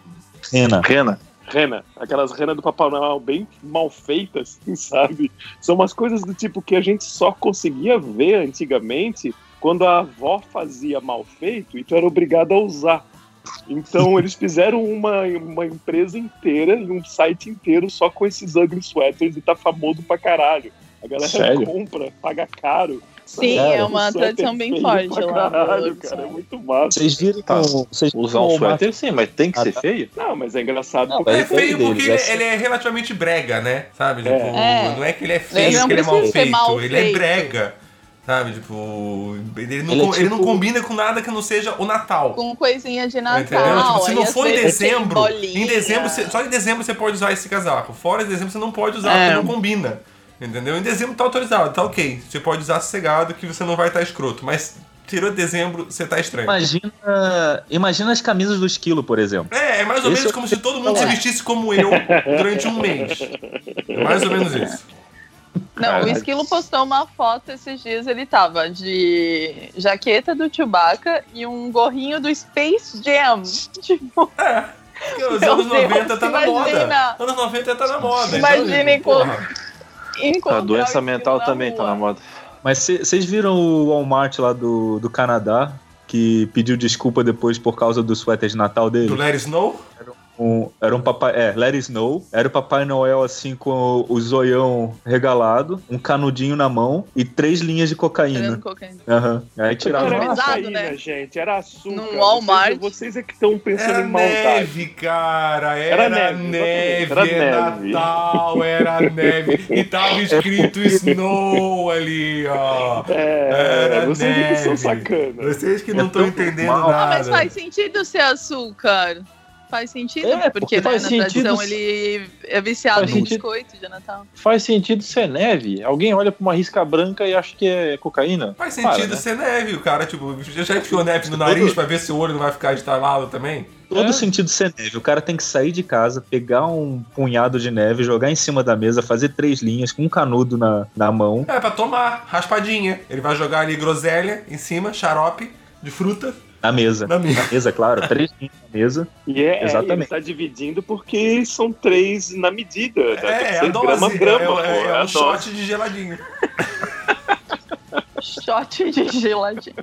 Rena. Rena. Rena, aquelas renas do Papai Noel bem mal feitas, sabe? São umas coisas do tipo que a gente só conseguia ver antigamente quando a avó fazia mal feito e tu era obrigado a usar. Então eles fizeram uma, uma empresa inteira e um site inteiro só com esses ugly sweaters e tá famoso pra caralho. A galera Sério? compra, paga caro. Sim, Cara, é uma tradição bem forte lá. Caralho, cara, é muito massa. Vocês viram Tá. vocês Usar um suéter sim, mas tem que Ah, ser tá. feio? Não, mas é engraçado Não, porque É mas- feio deles, porque ele, essa- ele é relativamente brega, né? Sabe? Tipo, É. não é que ele é Ele feio, não que ele é mal feito. mal ele é brega. Sabe? Tipo, ele não, Ele é co- ele não tipo- combina com nada que não seja o Natal. Com coisinha de Natal. Entendeu? Tipo, se não for em dezembro, em dezembro, só em dezembro você pode usar esse casaco. Fora de dezembro você não pode usar, É. porque não combina. Entendeu? Em dezembro tá autorizado, tá ok. Você pode usar sossegado que você não vai estar escroto. Mas tirou dezembro, você tá estranho. Imagina, imagina as camisas do esquilo, por exemplo. É, é mais ou Esse menos é como se todo mundo se É. vestisse como eu durante um mês. É mais ou menos isso. Não, Caralho. o Esquilo postou uma foto esses dias, ele tava de jaqueta do Chewbacca e um gorrinho do Space Jam. Tipo, Porque os anos Deus, 90 tá na moda. Anos 90 tá na moda. Imaginem então, como- A doença mental também tá na moda. Mas vocês viram o Walmart lá do, do Canadá, que pediu desculpa depois por causa do suéter de Natal dele? Do It Snow? Um- era um papai. É, Let It Snow. Era o Papai Noel assim com o, o zoião regalado, um canudinho na mão e três linhas de cocaína. Cocaína. Aham. Aí tiraram. Era Pesado, cocaína, né? gente, era açúcar. Num Walmart. Vocês, vocês é que estão pensando Era em maldade. neve, cara. Era, Era neve. neve, é Era neve. Natal, era neve. E tava escrito Snow ali, ó. É, Era vocês é que são neve. sacanas. Vocês que não É estão tão entendendo normal. Ah, mas nada. faz sentido ser açúcar. Faz sentido, É, porque, porque né, faz na sentido- tradição ele é viciado faz em sentido. biscoito de Natal. Faz sentido ser neve. Alguém olha pra uma risca branca e acha que é cocaína. Faz Para, sentido né? ser neve, o cara, tipo, já enfiou neve no nariz pra ver se o olho não vai ficar estalado também? Todo É. sentido ser neve. O cara tem que sair de casa, pegar um punhado de neve, jogar em cima da mesa, fazer três linhas com um canudo na, na mão. É, pra tomar, raspadinha. Ele vai jogar ali groselha em cima, xarope de fruta Na mesa. na minha. Na mesa, claro. Três linhas na mesa. E é, Exatamente. é, ele tá dividindo porque são três na medida. É, Tem que é a dose. grama, é, grama, é, pô, é, é a um shot de geladinho. Shot de geladinho.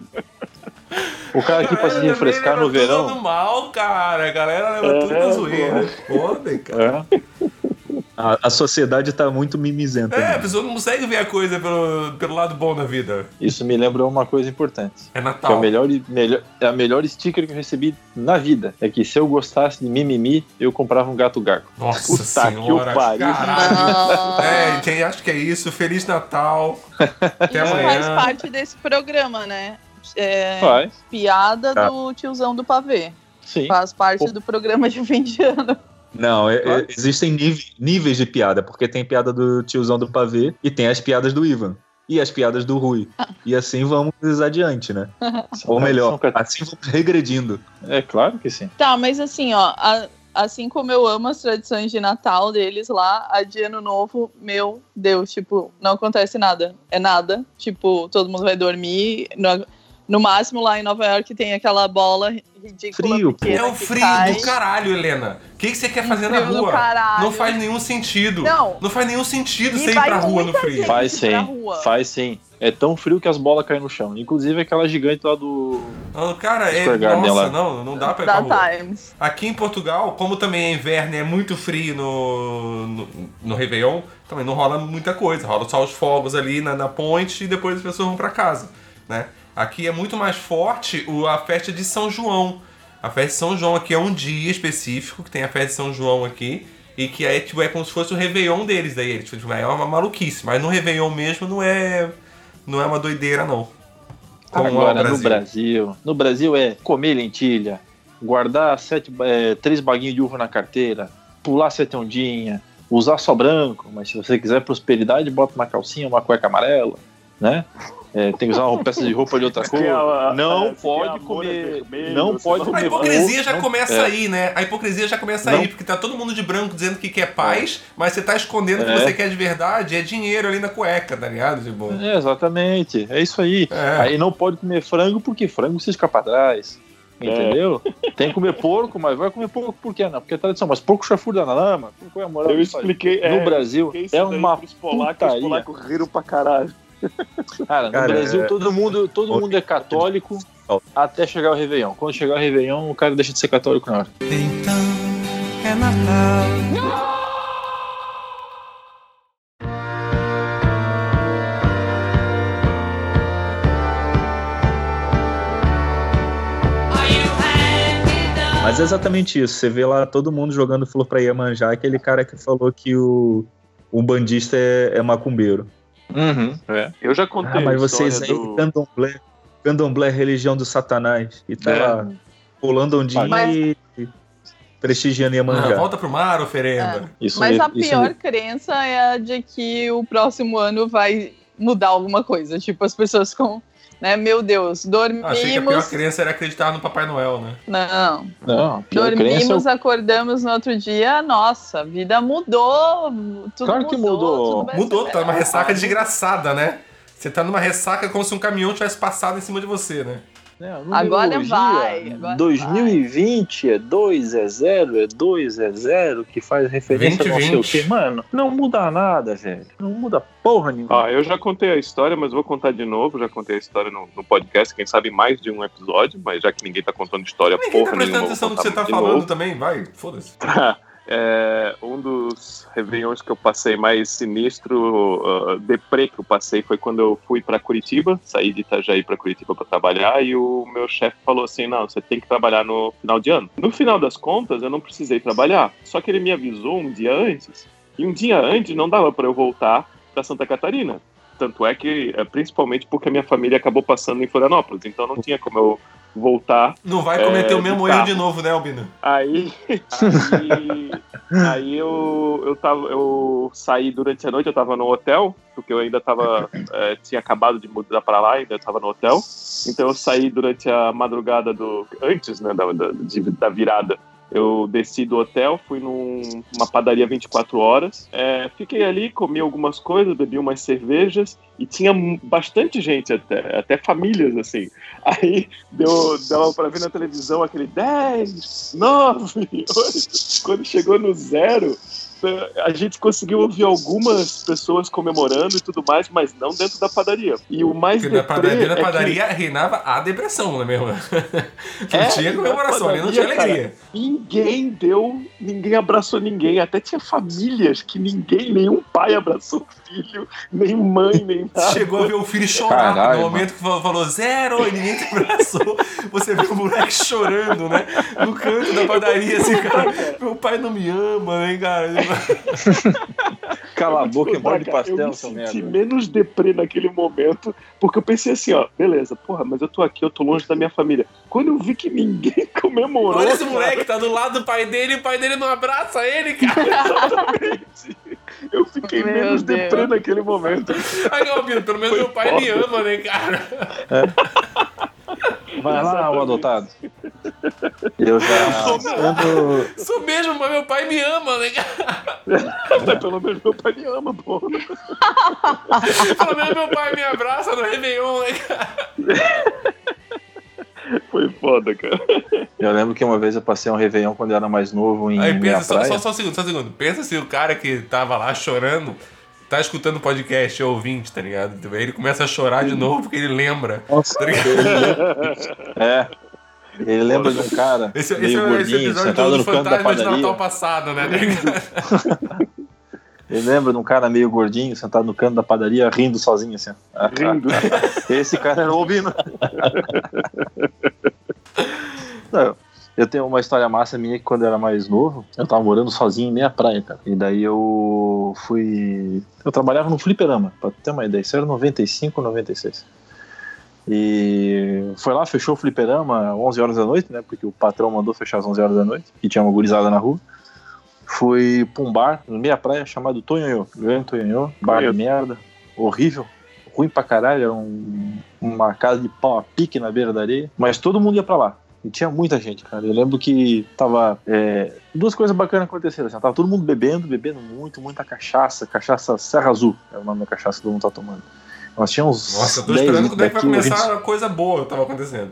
O cara aqui pra se refrescar no tudo verão. no mal, cara. A galera leva tudo É, na zoeira. Foda, cara. É. A, a sociedade tá muito mimizenta. É, a né? pessoa não consegue ver a coisa pelo, pelo lado bom da vida. Isso me lembra uma coisa importante. É Que é, Natal. o melhor, melhor, é a melhor sticker que eu recebi na vida. É que se eu gostasse de mimimi, eu comprava um gato garco. Nossa Puta senhora, que o pariu. É, tem, acho que é isso. Feliz Natal. Até Isso amanhã. faz parte desse programa, né? É, Faz, piada Tá. do tiozão do pavê. sim. Faz parte Pô. do programa de fim de ano. Não, é- é- existem níveis, níveis de piada, porque tem piada do tiozão do pavê e tem as piadas do Ivan. E as piadas do Rui. E assim vamos adiante, né? Ou melhor, assim vamos regredindo. É claro que sim. Tá, mas assim, ó, a- assim como eu amo as tradições de Natal deles lá, a de Ano Novo, meu Deus, tipo, não acontece nada. É nada. Tipo, todo mundo vai dormir. No, no máximo lá em Nova York tem aquela bola ridícula Frio, pô. pequena É o que frio cai. do caralho, Helena. O que, que você quer fazer na frio do rua? caralho. Não faz nenhum sentido. Não. Não faz nenhum sentido E você ir pra rua no frio. Faz sim. Faz sim. É tão frio que as bolas caem no chão. Inclusive aquela gigante lá do. Não, cara, é, nossa, lá. não, não dá pra ir pra Da rua. Times. Aqui em Portugal, como também é inverno e é muito frio no, no, no Réveillon, também não rola muita coisa. Rola só os fogos ali na, na ponte e depois as pessoas vão pra casa, né? Aqui é muito mais forte a festa de São João. A festa de São João aqui é um dia específico, que tem a festa de São João aqui, e que é, tipo, é como se fosse o Réveillon deles daí. Eles, tipo, é uma maluquice, mas no Réveillon mesmo não é, não é uma doideira, não. Como é Agora no Brasil. No Brasil é comer lentilha, guardar sete, é, três baguinhos de uva na carteira, pular sete ondinha, usar só branco, mas se você quiser prosperidade, bota uma calcinha, uma cueca amarela, né? É, tem que usar uma peça de roupa de outra cor. A- Não a- pode é comer. vermelho, Não pode não- A comer hipocrisia já não- começa é. aí, né? A hipocrisia já começa Não. aí, porque tá todo mundo de branco dizendo que quer paz, mas você tá escondendo o que É. você quer de verdade, é dinheiro ali na cueca, tá ligado? Tipo, É, exatamente. É isso aí. É. Aí não pode comer frango porque frango se escapa pra trás. Entendeu? Tem que comer porco, mas vai comer porco por quê? Não, porque é tradição. Mas porco chafurda na lama? Qual é a moral Eu expliquei. No é, Brasil é daí uma polacos, os putaria. polacos riram pra caralho. Cara, no Cara, Brasil é- todo mundo, todo mundo é católico até chegar o Réveillon. Quando chegar o Réveillon, o cara deixa de ser católico na hora. Então é Natal. Mas é exatamente isso. Você vê lá todo mundo jogando flor pra Iemanjá, aquele cara que falou que o, o bandista é, é macumbeiro. Uhum, é. Eu já contei Ah, mas a vocês aí, do... candomblé, candomblé é religião do satanás. E tá É. lá, pulando ondinho Mas- e prestigiando ah, Iemanjá. volta pro mar, oferenda. Isso Mas aí, a pior aí. crença é a de que o próximo ano vai mudar alguma coisa. Tipo, as pessoas com, né, meu Deus, dormimos. Ah, Achei que a pior crença era acreditar no Papai Noel, né? Não, Não, é dormimos, acordamos no outro dia, nossa, a vida mudou. Tudo Claro que mudou. tudo vai Mudou, ser tá numa melhor. ressaca desgraçada, né? Você tá numa ressaca como se um caminhão tivesse passado em cima de você, né? É, a Agora vai, agora 2020 é 2, é 0, é 2, é 0, que faz referência a não sei o 2020. quê. Mano, não muda nada, velho. Não muda porra nenhuma. Ah, eu já contei a história, mas vou contar de novo. Já contei a história no, no podcast, quem sabe mais de um episódio, mas já que ninguém tá contando história Ninguém porra tá prestando nenhuma, atenção vou no que você tá falando novo. também, vai, foda-se. É, um dos réveillons que eu passei mais sinistro, uh, deprê que eu passei, foi quando eu fui para Curitiba, saí de Itajaí para Curitiba para trabalhar e o meu chefe falou assim: não, você tem que trabalhar no final de ano. No final das contas, eu não precisei trabalhar, só que ele me avisou um dia antes, e um dia antes não dava para eu voltar para Santa Catarina. Tanto é que, é, principalmente porque a minha família acabou passando em Florianópolis, então não tinha como eu voltar Não vai cometer É, o mesmo erro de novo, né, Albino? Aí, aí, aí eu, eu, tava, eu saí durante a noite, eu tava no hotel, porque eu ainda tava, é, tinha acabado de mudar pra lá, ainda tava no hotel. Então eu saí durante a madrugada do. antes né, da, da, da virada. Eu desci do hotel, fui num- numa padaria 24 horas, é, fiquei ali, comi algumas coisas, bebi umas cervejas e tinha bastante gente até, até famílias assim. Aí deu, dava pra ver na televisão aquele 10, 9, 8. Quando chegou no zero, a gente conseguiu ouvir algumas pessoas comemorando e tudo mais, mas não dentro da padaria. E o mais Porque na padaria, na é que- padaria reinava a depressão, não é mesmo? Não É, tinha comemoração, ali não padaria, tinha alegria. Ninguém deu, ninguém abraçou ninguém. Até tinha famílias que ninguém, nenhum pai abraçou o filho, nem mãe, nem. Chegou a ver o filho chorar Caralho, no momento que falou, zero e ninguém te abraçou. Você vê o moleque chorando, né? No canto da padaria, assim, cara. Meu pai não me ama, né, cara? Cala a boca e morde Cara, eu pastel, me seu senti merda. menos deprê naquele momento, porque eu pensei assim, ó, beleza, porra, mas eu tô aqui, eu tô longe da minha família. Quando eu vi que ninguém comemorou, Olha esse cara, moleque, tá do lado do pai dele e o pai dele não abraça ele, cara. eu fiquei Meu menos Deus. deprê naquele momento. Aí, Albino, pelo menos meu pai me ama, né, cara? Vai lá, o adotado. Eu já. Quando, Sou mesmo, mas meu pai me ama, né, cara? Mas pelo menos meu pai me ama, porra. Pelo menos meu pai me abraça no Réveillon, né, cara? Foi foda, cara. eu lembro que uma vez eu passei um Réveillon quando eu era mais novo em Aí minha pensa, só, praia. só, só um segundo, só um segundo. Pensa se o cara que tava lá chorando tá escutando o podcast, é ouvinte, tá ligado? Aí ele começa a chorar de novo porque ele lembra. Nossa, Tá ligado? é. Ele lembra de um cara Esse, esse, meio é esse gordinho, episódio sentado do no canto da Fantasma de padaria. Natal passado, né? Ele lembra de um cara meio gordinho, sentado no canto da padaria, rindo sozinho, assim. Rindo. Esse cara era o Eu tenho uma história massa minha que quando eu era mais novo, eu tava morando sozinho em meia praia, cara. E daí eu fui. Eu trabalhava no fliperama, pra ter uma ideia. Isso era 95, 96. E foi lá, fechou o fliperama 11 horas da noite, né? Porque o patrão mandou fechar às 11 horas da noite, e tinha uma gurizada na rua. Fui pra um bar, no meia praia, chamado Tonhonhô. Grande Tonhonhô, bar de merda, horrível, ruim pra caralho, era um- uma casa de pau a pique na beira da areia, mas todo mundo ia pra lá. E tinha muita gente, cara. Eu lembro que tava. é, duas coisas bacanas acontecendo. Assim, tava todo mundo bebendo, bebendo muito, muita cachaça. Cachaça Serra Azul é o nome da cachaça que todo mundo tá tomando. Nós tínhamos. Nossa, eu tô 10 esperando quando é que vai começar a coisa boa que tava acontecendo.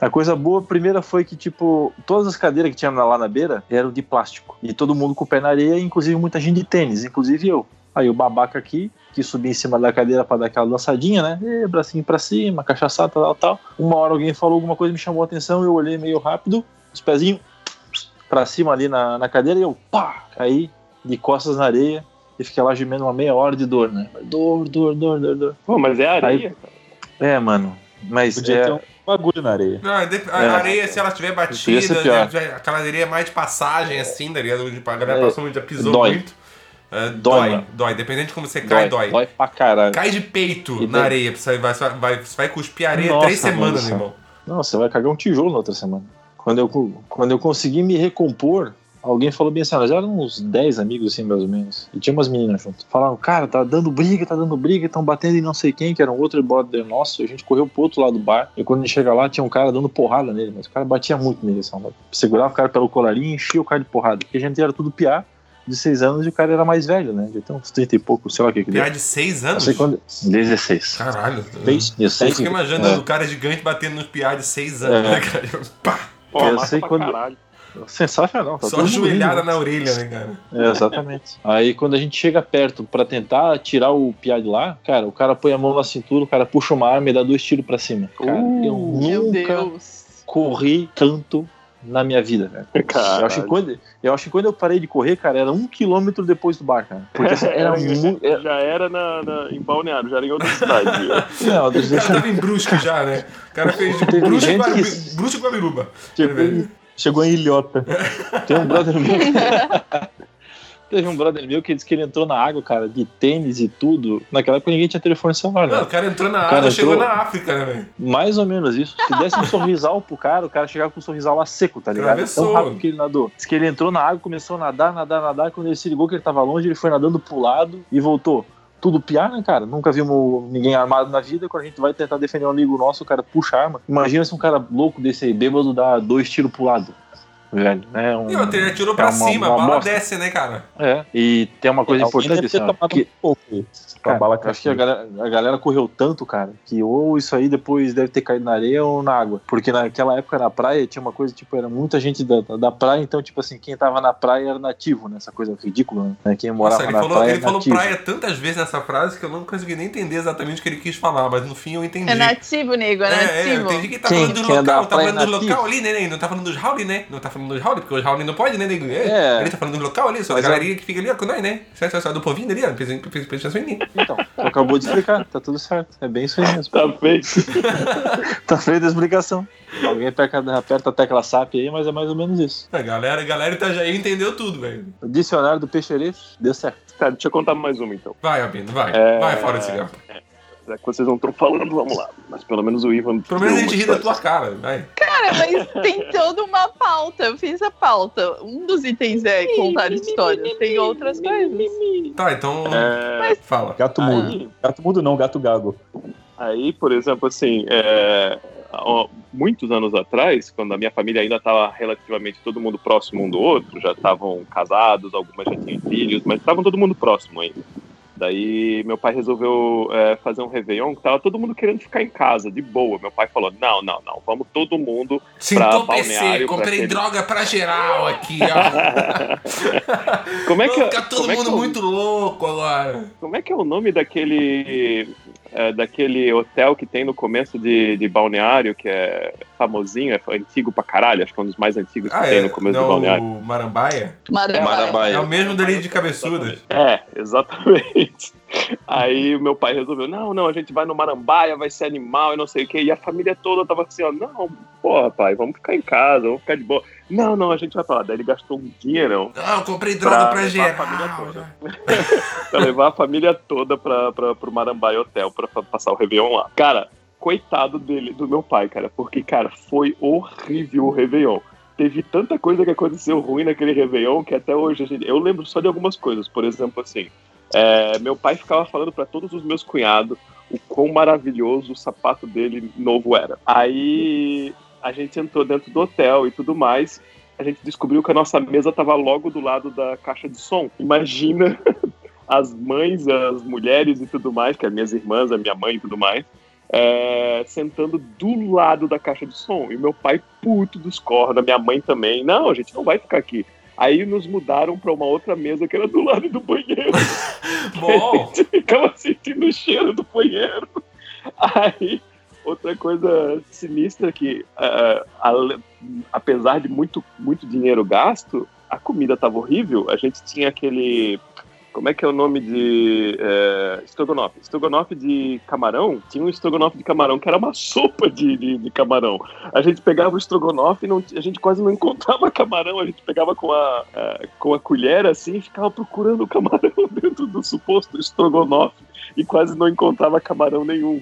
a coisa boa, a primeira foi que, tipo, todas as cadeiras que tinha lá na beira eram de plástico. E todo mundo com o pé na areia, inclusive muita gente de tênis, inclusive eu. Aí o babaca aqui, que subi em cima da cadeira pra dar aquela dançadinha, né? E, bracinho pra cima, cachaçada, tal, tal. Uma hora alguém falou alguma coisa, me chamou a atenção, eu olhei meio rápido, os pezinhos pra cima ali na, na cadeira e eu, pá, caí de costas na areia e fiquei lá gemendo uma meia hora de dor, né? Dor, dor, dor, dor, dor. Pô, mas é areia. É, mano. Mas Podia é, ter um bagulho na areia. Não, a É. areia, se ela tiver batida, já- aquela areia mais de passagem, assim, tá ligado? Onde a galera É. passou muito, já pisou Dói. muito. É, Dói, dói, dói. Dependendo de como você cai, dói. dói pra caralho. Cai de peito E na daí- areia, você vai, vai, vai, você vai cuspir areia Nossa, três semanas, céu. irmão. Não, você vai cagar um tijolo na outra semana. Quando eu, quando eu consegui me recompor, alguém falou bem assim, nós éramos uns 10 amigos assim, mais ou menos. E tinha umas meninas junto. Falaram, cara, tá dando briga, tá dando briga, estão batendo em não sei quem, que era um outro brother nosso. E a gente correu pro outro lado do bar. E quando a gente chega lá, tinha um cara dando porrada nele. Mas o cara batia muito nele, assim, segurava o cara pelo colarinho e enchia o cara de porrada. Porque a gente era tudo piá de 6 anos e o cara era mais velho, né? Já tem uns 30 e pouco, sei lá o que que deu. Piá de seis Não anos? sei quando... 16. Caralho. Fez? Eu 16. fico imaginando É. o cara gigante batendo nos piá de seis anos, É. né, cara? Pá! Pô, Eu sei quando- caralho. Sensacional. Tá Só todo mundo joelhada rindo. na orelha, né, cara? É, exatamente. Aí quando a gente chega perto pra tentar tirar o piá de lá, cara, o cara põe a mão na cintura, o cara puxa uma arma e dá dois tiros pra cima. Cara, eu Uh, Meu nunca Deus. corri tanto na minha vida, cara. Eu acho, que quando, eu acho que quando eu parei de correr, cara, era um quilômetro depois do bar, cara. Porque assim, era muito. Era, Já era na, na- em Balneário, já era em outra cidade. não, deixa, O cara tava em Brusque já, né? O cara fez Teve Brusque, gente Guarubi- que- Brusque e Guabiruba. Tipo, Chegou em ilhota. Tem um brother meu. Teve um brother meu que disse que ele entrou na água, cara, de tênis e tudo. Naquela época ninguém tinha telefone celular, né? Não, o cara entrou na água, chegou entrou- na África, né, velho? Mais ou menos isso. Se desse um sorrisal pro cara, o cara chegava com um sorrisal lá seco, tá ligado? Atravessou. Tão rápido que ele nadou. Diz que ele entrou na água, começou a nadar, nadar, nadar. Quando ele se ligou que ele tava longe, ele foi nadando pro lado e voltou. Tudo piar, né, cara? Nunca vimos ninguém armado na vida. Quando a gente vai tentar defender um amigo nosso, o cara puxa arma. Imagina se um cara louco desse aí, bêbado, dá dois tiros pro lado. Velho, né? Um, E ele atirou é pra uma- cima, uma a bala bosta. desce, né, cara? É. E tem uma coisa importante, deve ter assim, tomado que- um pouco com a Cara, bala acho que a galera, a galera correu tanto, cara, que ou isso aí depois deve ter caído na areia ou na água. Porque naquela época na praia tinha uma coisa, tipo, era muita gente da, da praia, então, tipo assim, quem tava na praia era nativo, né? Essa coisa ridícula, né? Quem morava Nossa, na falou, praia ele era falou nativo. praia tantas vezes nessa frase que eu não consegui nem entender exatamente o que ele quis falar, mas no fim eu entendi. É nativo, nego, é É, é, eu nativo. entendi que ele tá Quem- falando é da local, tá praia falando nativo? local ali, né, né? Não tá falando dos Rauli, né? Não tá falando dos Rauli, porque os Rauli não pode, né, nego? É. Ele tá falando dos local ali, só Mas é- galeria que fica ali, ó, com nós, né? Certo, certo, certo, do povinho ali, ó, pensa em mim. Então, acabou de explicar, tá tudo certo. É bem isso aí mesmo. Tá feito. tá feita a explicação. Alguém aperta, aperta a tecla SAP aí, mas é mais ou menos isso. A galera, a galera de Itajaí entendeu tudo, velho. O dicionário do peixeirês deu certo. Tá, deixa eu contar mais uma então. Vai, Albino, vai. É. Vai fora desse cigarro. Já que vocês não estão falando, vamos lá. Mas pelo menos o Ivan. Pelo menos a gente ri da tua cara, vai. Cara, mas tem toda uma pauta. Eu fiz a pauta. Um dos itens é contar histórias. Tem outras coisas. Tá, então. É, Fala. Gato mudo. aí, Gato mudo não, gato gago. aí, por exemplo, assim, é, muitos anos atrás, quando a minha família ainda estava relativamente todo mundo próximo um do outro, já estavam casados, algumas já tinham filhos, mas estavam todo mundo próximo ainda. Daí meu pai resolveu é, fazer um Réveillon que tava todo mundo querendo ficar em casa, de boa. Meu pai falou: não, não, não, vamos todo mundo pra PC, pra comprei aquele- droga pra geral aqui, ó. Como é que, Vamos ficar todo é mundo é o- muito louco agora. Como é que é o nome daquele é, daquele hotel que tem no começo de, de balneário, que é famosinho, é antigo pra caralho, acho que é um dos mais antigos que Ah, tem é? no começo do Não, balneário. o Marambaia? Maravilha. É o mesmo dali de cabeçudas. É, exatamente. Aí o meu pai resolveu, não, não, a gente vai no Marambaia, vai ser animal e não sei o quê. E a família toda tava assim, ó, não, porra, pai, vamos ficar em casa, vamos ficar de boa. Não, não, a gente vai lá. Daí ele gastou um dinheirão Não, eu comprei droga Pra pra, levar a família geral. toda. pra levar a família toda pra, pra, pro Marambaia Hotel pra, pra passar o Réveillon lá. Cara, coitado dele, do meu pai, cara, porque, cara, foi horrível o Réveillon. Teve tanta coisa que aconteceu ruim naquele Réveillon que até hoje a gente, eu lembro só de algumas coisas. Por exemplo, assim, é, meu pai ficava falando pra todos os meus cunhados o quão maravilhoso o sapato dele novo era. Aí a gente entrou dentro do hotel e tudo mais. A gente descobriu que a nossa mesa estava logo do lado da caixa de som. Imagina as mães, as mulheres e tudo mais, que as minhas irmãs, a minha mãe e tudo mais, é, sentando do lado da caixa de som. E meu pai puto dos cornos, a minha mãe também. Não, a gente não vai ficar aqui. Aí nos mudaram para uma outra mesa que era do lado do banheiro. Bom. A gente ficava sentindo o cheiro do banheiro. Aí, outra coisa sinistra que, ah, ale- apesar de muito, muito dinheiro gasto, a comida tava horrível. A gente tinha aquele. Como é que é o nome de. É, estrogonofe. Estrogonofe de camarão. Tinha um estrogonofe de camarão que era uma sopa de, de, de camarão. A gente pegava o estrogonofe e não, a gente quase não encontrava camarão. A gente pegava com a, é, com a colher assim e ficava procurando o camarão dentro do suposto estrogonofe e quase não encontrava camarão nenhum.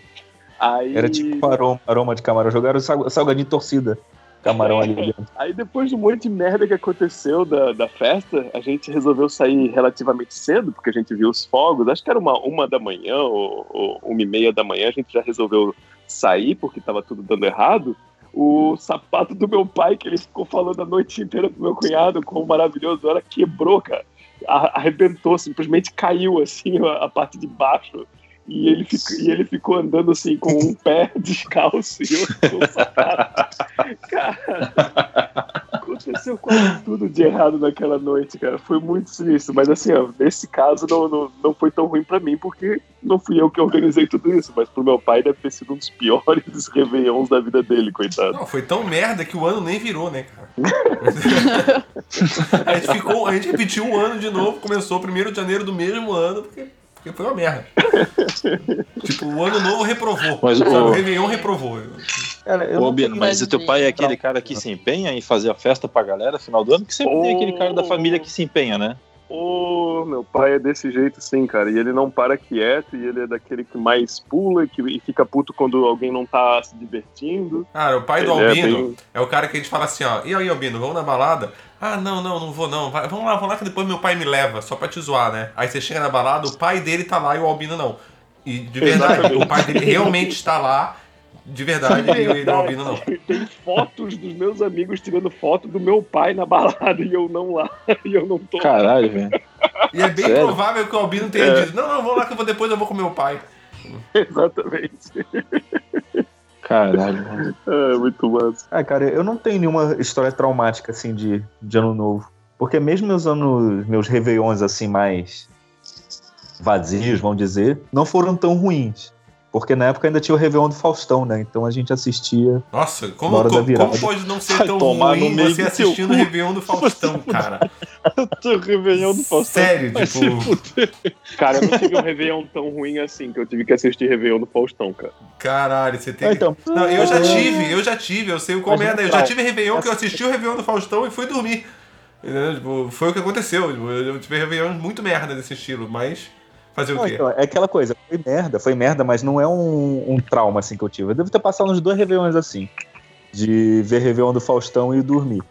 Aí, Era tipo aroma, aroma de camarão. Jogaram sal- salgadinho torcida. Camarão ali dentro. Aí depois de um monte de merda que aconteceu da, da festa, a gente resolveu sair relativamente cedo, porque a gente viu os fogos. Acho que era uma, uma da manhã ou, ou uma e meia da manhã, a gente já resolveu sair, porque tava tudo dando errado. O sapato do meu pai, que ele ficou falando a noite inteira pro meu cunhado, quão maravilhoso era, quebrou, cara. Arrebentou, simplesmente caiu assim a parte de baixo. E ele, ficou, e ele ficou andando assim com um pé descalço e eu com o sapato. Cara, aconteceu quase tudo de errado naquela noite, cara. Foi muito sinistro. Mas assim, ó, nesse caso não, não, não foi tão ruim pra mim, porque não fui eu que organizei tudo isso. Mas pro meu pai deve ter sido um dos piores réveillons da vida dele, coitado. Não, foi tão merda que o ano nem virou, né, cara? a, gente ficou, a gente repetiu um ano de novo, começou 1 de janeiro do mesmo ano, porque, porque foi uma merda. tipo, o ano novo reprovou. Mas Sabe, o- o Réveillon reprovou. Cara, eu Ô, Bino, mas o teu pai é aquele cara que se empenha em fazer a festa pra galera final do ano? Que sempre tem aquele cara da família que se empenha, né? Ô, meu pai é desse jeito sim, cara. E ele não para quieto, e ele é daquele que mais pula e que, e fica puto quando alguém não tá se divertindo. Cara, o pai do Ele é Albino bem- é, o cara que a gente fala assim, ó, e aí, Albino, vamos na balada? Ah, não, não, não vou não. Vai- vamos lá, vamos lá que depois meu pai me leva, só pra te zoar, né? Aí você chega na balada, o pai dele tá lá e o Albino não. E de verdade, Exatamente. o pai dele realmente está lá, de verdade, e ele, o Albino não. Tem fotos dos meus amigos tirando foto do meu pai na balada e eu não lá. E eu não tô. Caralho, velho. E é bem Sério? provável que o Albino tenha É. dito, não, não, vamos lá que eu vou depois eu vou com meu pai. Exatamente. Caralho, mano. É, muito massa. Ah, cara, eu não tenho nenhuma história traumática, assim, de, de ano novo. Porque mesmo meus anos, meus réveillons, assim, mais vazios, vamos dizer, não foram tão ruins. Porque na época ainda tinha o Réveillon do Faustão, né? Então a gente assistia. Nossa, Na como, como, virada. como pode não ser Vai tão ruim você assistindo o. Réveillon do Faustão, cara? Teu Réveillon do Faustão. Sério, tipo... Cara, eu não tive um Réveillon tão ruim assim, que eu tive que assistir Réveillon do Faustão, cara. Caralho, você tem Ah, que... então. Não, eu já tive, eu já tive, eu sei Mas merda. é. Eu já tive Réveillon que eu assisti o Réveillon do Faustão e fui dormir. Entendeu? Tipo, foi o que aconteceu. Tipo, Eu tive Réveillon muito merda desse estilo, mas fazer o Não, quê? então, é aquela coisa, foi merda, foi merda, mas não é um, um trauma assim que eu tive. Eu devo ter passado uns dois Réveillons assim, de ver Réveillon do Faustão e dormir.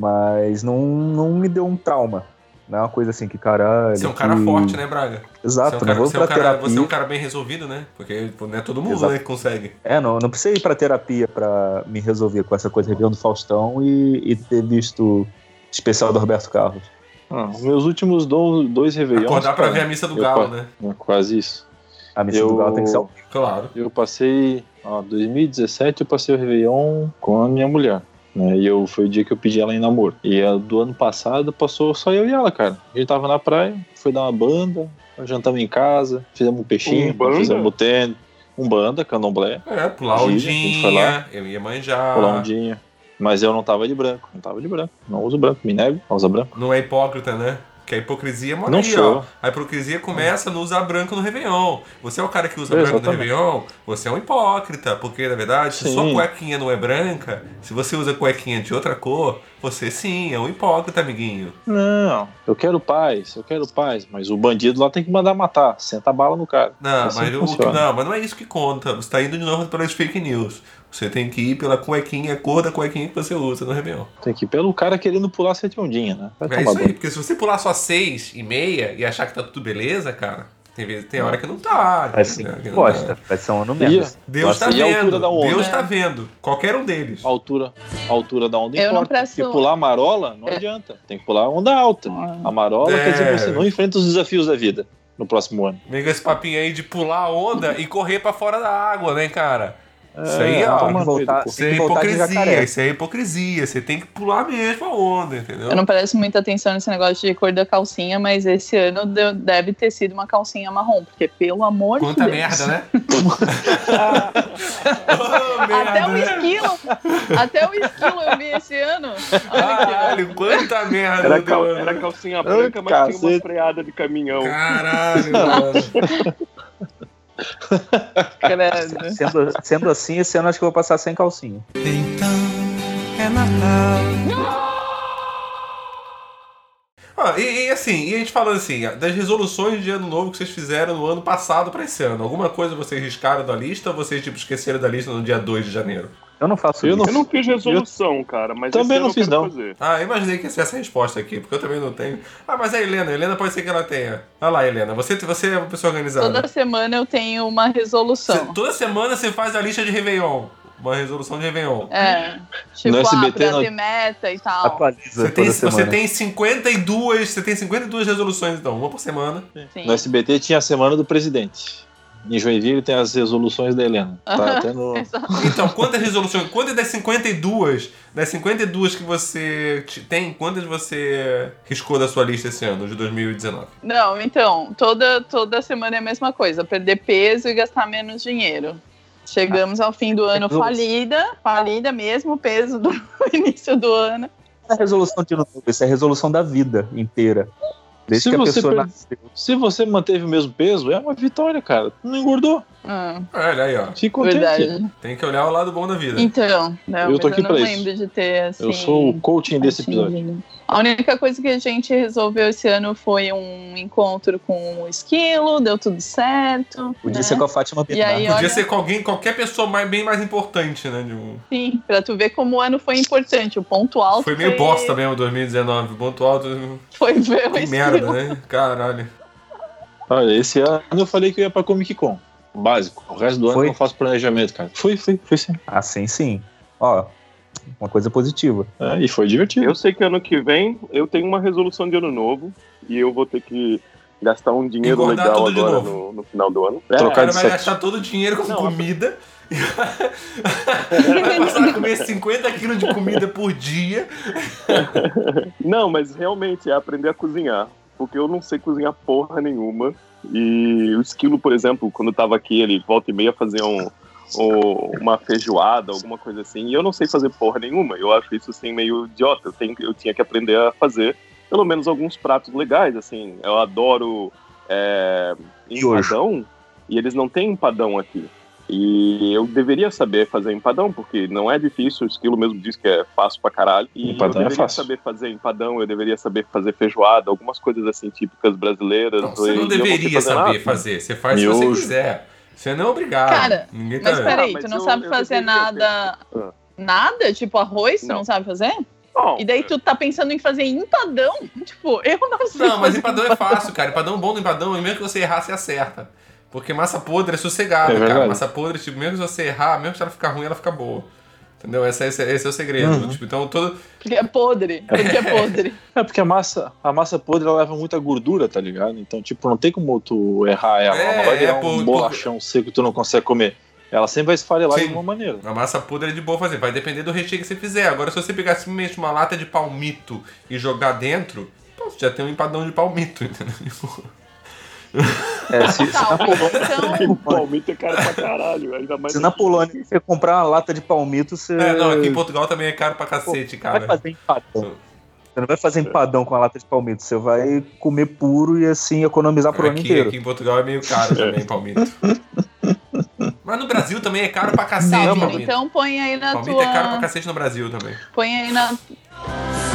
Mas não, não me deu um trauma. Não é uma coisa assim que caralho. Você é um cara que- forte, né, Braga? Exato, você é um cara, não vou você é um cara- você é um cara bem resolvido, né? Porque não é todo mundo Exato. né, que consegue. É, não, não precisei ir pra terapia pra me resolver com essa coisa Réveillon do Faustão e, e ter visto especial do Roberto Carlos. Ah, meus últimos do- dois Réveillons. Acordar pra cara, ver a missa do Galo, né? é Quase isso. A missa Eu- do Galo tem que ser ao vivo. Claro. Eu passei. Ó, 2017 eu passei o Réveillon com a minha mulher. Né, e eu, foi o dia que eu pedi ela em namoro. E a do ano passado passou só eu e ela, cara. A gente tava na praia, foi dar uma banda, jantamos em casa, fizemos um peixinho, Umbanda? fizemos tênis, um banda, candomblé, É, pular Dia, a gente foi lá. ondinha, eu ia manjar. pular um dia. Mas eu não tava de branco, não tava de branco. Não uso branco, me nego a usar branco. Não é hipócrita, né? Que a hipocrisia mora Não aí, sou. ó. A hipocrisia começa no usar branco no Réveillon. Você é o cara que usa branco no Exatamente. Réveillon, você é um hipócrita. Porque, na verdade, se Sim. sua cuequinha não é branca, se você usa cuequinha de outra cor, você sim é um hipócrita, amiguinho. Não, eu quero paz, eu quero paz. Mas o bandido lá tem que mandar matar, senta a bala no cara. Não, Assim mas, o não, mas não é isso que conta. Você tá indo de novo pelas fake news. Você tem que ir pela cuequinha, a cor da cuequinha que você usa no Réveillon. Tem que ir pelo cara querendo pular sete ondinha, né? Vai É isso aí, porque se você pular só seis e meia e achar que tá tudo beleza, cara, Tem, vezes, tem hora que não tá. Que não bosta. tá. Vai ser um ano menos. Deus tá E a altura vendo. da onda? Deus tá vendo. Qualquer um deles. A altura, a altura da onda Eu não importa. presto- Porque pular a marola não É. adianta. Tem que pular a onda alta. A marola É. quer dizer que você não enfrenta os desafios da vida no próximo ano. Vem com esse papinho aí de pular a onda e correr pra fora da água, né, cara? Isso É, aí, ó. Tem que voltar. Isso tem é hipocrisia, isso é hipocrisia. Você tem que pular mesmo a onda, entendeu? Eu não presto muita atenção nesse negócio de cor da calcinha, mas esse ano deu- deve ter sido uma calcinha marrom, porque pelo amor Quanta de Deus. merda, né? oh, Até o merda. esquilo, até o esquilo eu vi esse ano. Ó. Caralho, quanta merda. Era, cal- era calcinha branca, mas tinha uma cacete. freada de caminhão. Caralho, mano. Sendo, sendo assim, esse ano acho que eu vou passar sem calcinha. Ah, e, e assim, e a gente falando assim, das resoluções de ano novo que vocês fizeram no ano passado pra esse ano, alguma coisa vocês riscaram da lista ou vocês tipo esqueceram da lista no dia 2 de janeiro? Eu não faço Eu isso. Eu não fiz resolução, cara, mas Também não eu fiz, não. fazer. Ah, eu imaginei que ia ser essa resposta aqui, porque eu também não tenho. Ah, mas a Helena, a Helena pode ser que ela tenha. Olha lá, Helena, você, você é uma pessoa organizada. Toda semana eu tenho uma Você- resolução. toda semana você faz a lista de Réveillon. Uma resolução de Réveillon. É, tipo, No ah, SBT pra não- meta e tal. Atualiza Você tem, você tem 52. Você tem 52 resoluções, então, uma por semana. Sim. No SBT tinha a semana do presidente. Em Joinville tem as resoluções da Helena. Tá até no. Então, quantas resoluções? Quantas das 52, das 52 que você te- tem, quantas você riscou da sua lista esse ano, de 2019? Não, então, toda, toda semana é a mesma coisa, perder peso e gastar menos dinheiro. Chegamos ao fim do ano Resolução. falida, falida mesmo, peso do início do ano. Não é resolução de ano novo, isso é resolução da vida inteira. Desde Se que a você pessoa per- nasceu. Se você manteve o mesmo peso, é uma vitória, cara. Tu não engordou. Ah, Olha aí, ó. Contente. verdade. Tem que olhar o lado bom da vida. Então, não, Eu tô aqui eu não pra isso. lembro de ter assim. Eu sou o coaching desse episódio. A única coisa que a gente resolveu esse ano foi um encontro com o esquilo, deu tudo certo. Podia né? ser com a Fátima E aí. Podia olha- ser com alguém, qualquer pessoa mais, bem mais importante, né? de um- Sim, pra tu ver como o ano foi importante. O ponto alto Foi meio bosta mesmo 2019. Ponto alto. Foi ver o merda, né? Caralho. Olha, esse ano eu falei que eu ia pra Comic Con. Básico. O resto do ano Foi? eu não faço planejamento, cara. Fui, fui, fui sim. Assim sim. Ó, uma coisa positiva. É, e foi divertido. Eu sei que ano que vem eu tenho uma resolução de ano novo e eu vou ter que gastar um dinheiro Engordar legal agora no, no final do ano. Trocar O cara de vai sexo. gastar todo o dinheiro com Não, comida. vai passar a comer 50 quilos de comida por dia. Não, mas realmente é aprender a cozinhar. Porque eu não sei cozinhar porra nenhuma. E o esquilo, por exemplo, quando tava aqui, ele volta e meia fazia um, um- uma feijoada, alguma coisa assim. E eu não sei fazer porra nenhuma. Eu acho isso assim meio idiota. Eu, tenho, eu tinha que aprender a fazer pelo menos alguns pratos legais, assim. Eu adoro é, empadão. E eles não têm empadão aqui. E eu deveria saber fazer empadão, porque não é difícil, o esquilo mesmo diz que é fácil pra caralho. E Empadão é eu deveria fácil. saber fazer empadão, eu deveria saber fazer feijoada, algumas coisas assim típicas brasileiras. Não, você não deveria fazer saber nada. fazer. Você faz se você quiser. Você não é obrigado. Cara, Ninguém tá Mas vendo. peraí, Ah, mas tu não eu- sabe eu fazer nada. Ah. Nada? Tipo arroz, tu não, Não. sabe fazer? Bom, E daí tu tá pensando em fazer empadão? Tipo, eu não sei. Não, mas fazer empadão é fácil, cara. Empadão bom do empadão, mesmo que você errar, você acerta. Porque massa podre é sossegado, É cara. Massa podre, tipo, mesmo se você errar, mesmo se ela ficar ruim, ela fica boa. Entendeu? Esse, esse, esse é o segredo. Uhum. Tipo, então, todo. Porque é podre. Porque é podre. É porque a massa, a massa podre ela leva muita gordura, tá ligado? Então, tipo, não tem como tu errar ela. ela não vai É, virar é, por- um bolachão seco que tu não consegue comer. Ela sempre vai esfarelar Sim. de alguma maneira. A massa podre é de boa fazer. Vai depender do recheio que você fizer. Agora, se você pegar simplesmente uma lata de palmito e jogar dentro, pô, você já tem um empadão de palmito, entendeu? É, se, se na. Polônia, Então, palmito é caro pra caralho, ainda mais. se na Polônia você comprar uma lata de palmito, você. É, não, aqui em Portugal também é caro pra cacete, não vai cara. fazer empadão. Você não vai fazer empadão com a lata de palmito, você vai comer puro e assim economizar pro ano Aqui, inteiro. aqui em Portugal é meio caro também, palmito. Mas no Brasil também é caro pra cacete, palmito. então põe aí na Palmito tua. é caro pra cacete no Brasil também. Põe aí na.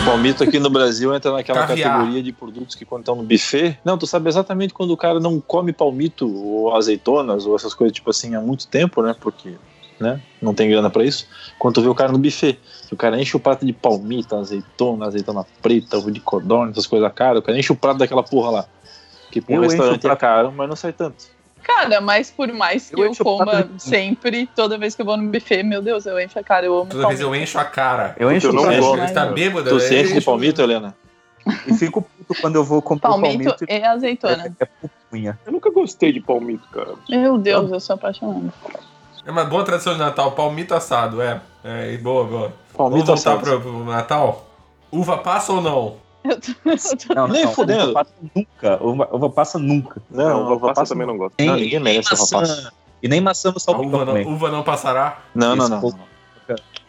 Palmito aqui no Brasil entra naquela Caviar. categoria de produtos que quando estão no buffet. Não, tu sabe exatamente quando o cara não come palmito ou azeitonas ou essas coisas tipo assim há muito tempo, né? Porque né, não tem grana pra isso. Quando tu vê o cara no buffet, o cara enche o prato de palmito, azeitona, azeitona preta, ovo de codorna, essas coisas caras, o cara enche o prato daquela porra lá. Que um encho restaurante é caro, mas não sai tanto. Cara, mas por mais que Eu eu, coma sempre, toda vez que eu vou no buffet, meu Deus, eu encho a cara, eu amo Toda vez eu palmito. encho a cara. Eu encho Eu o não gosto. Ele tá bêbado. Tu se enche de palmito, Helena? e fico puto quando eu vou comprar Palmito palmito e azeitona. é, é pupunha. Eu nunca gostei de palmito, cara. Meu Deus, eu sou apaixonada. É uma boa tradição de Natal, palmito assado, é. É, boa, boa. Palmito Vamos voltar assado. pro, pro Natal? Uva passa ou não? Eu tô- eu tô- Não, Nem não, fudendo. Uva passa nunca. Uva, uva passa nunca. Não, Não, uva uva passa passa também não gosto. Não, ninguém merece uva maçã. passa. E nem maçã no salpicão uva não, também. uva não passará? Não, não, não.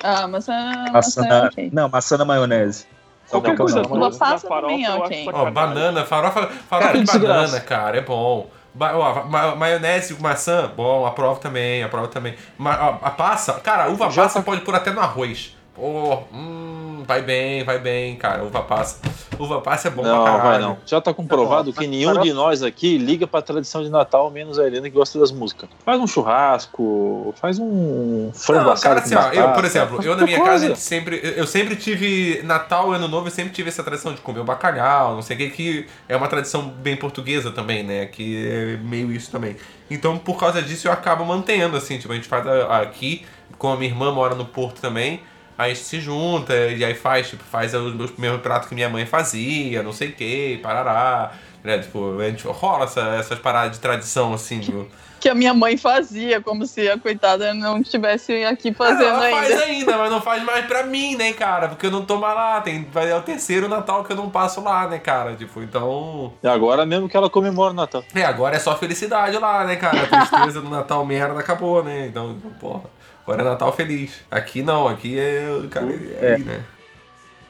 Ah, maçã, Maçã maçã é na, ok. Não, maçã na maionese. Qualquer coisa. Uva passa também é ok. Ó, banana, farofa, farofa Cara, de banana, cara, é bom. Ba ó, ma maionese com maçã, bom, aprovo também, aprovo também. Ma ó, a passa, cara, uva Já passa tá- pode pôr até no arroz. Pô, hum, vai bem, vai bem, cara, uva passa. Uva passa é bom Não, pra caralho. vai não. Já tá comprovado que nenhum de nós aqui liga pra tradição de Natal, menos a Helena que gosta das músicas. Faz um churrasco, faz um frango Não, assado cara, assim, ó, eu, por exemplo, eu na minha casa, coisa. gente sempre, eu sempre tive Natal e Ano Novo, eu sempre tive essa tradição de comer o bacalhau, não sei o que, que é uma tradição bem portuguesa também, né, que é meio isso também. Então, por causa disso, eu acabo mantendo, assim, tipo, a gente faz aqui, como a minha irmã mora no Porto também, a gente se junta e aí faz, tipo, faz os meus primeiros pratos que minha mãe fazia, não sei o que, parará, né, tipo, a gente rola essa- essas paradas de tradição, assim, viu? Que a minha mãe fazia, como se a coitada não estivesse aqui fazendo ela faz ainda. ainda, mas não faz mais pra mim, né, cara? Porque eu não tô mais lá. Tem, vai, é o terceiro Natal que eu não passo lá, né, cara? Tipo, então. E agora mesmo que ela comemora o Natal. É, agora é só felicidade lá, né, cara? A tristeza do Natal merda acabou, né? Então, porra. Agora é Natal feliz. Aqui não, aqui é. Cara, é, É. aí, né?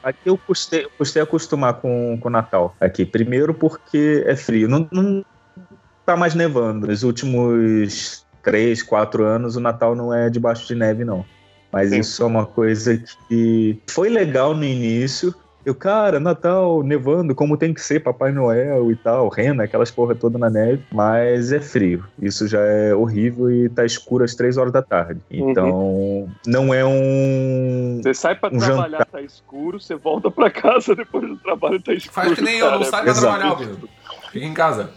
Aqui eu custei, eu custei acostumar com o Natal. Aqui, primeiro porque é frio. Não, não tá mais nevando. Nos últimos três, quatro anos, o Natal não é debaixo de neve, não. Mas Sim. isso é uma coisa que foi legal no início. Eu, cara, Natal nevando, como tem que ser, Papai Noel e tal, rena, aquelas porra toda na neve, mas é frio. Isso já é horrível e tá escuro às três horas da tarde. Então, não é um. Você sai pra Um trabalhar, jantar. tá escuro, você volta pra casa depois do trabalho, tá escuro. Faz que nem eu, não cara. sai pra Exato. trabalhar, Pedro. Fica em casa.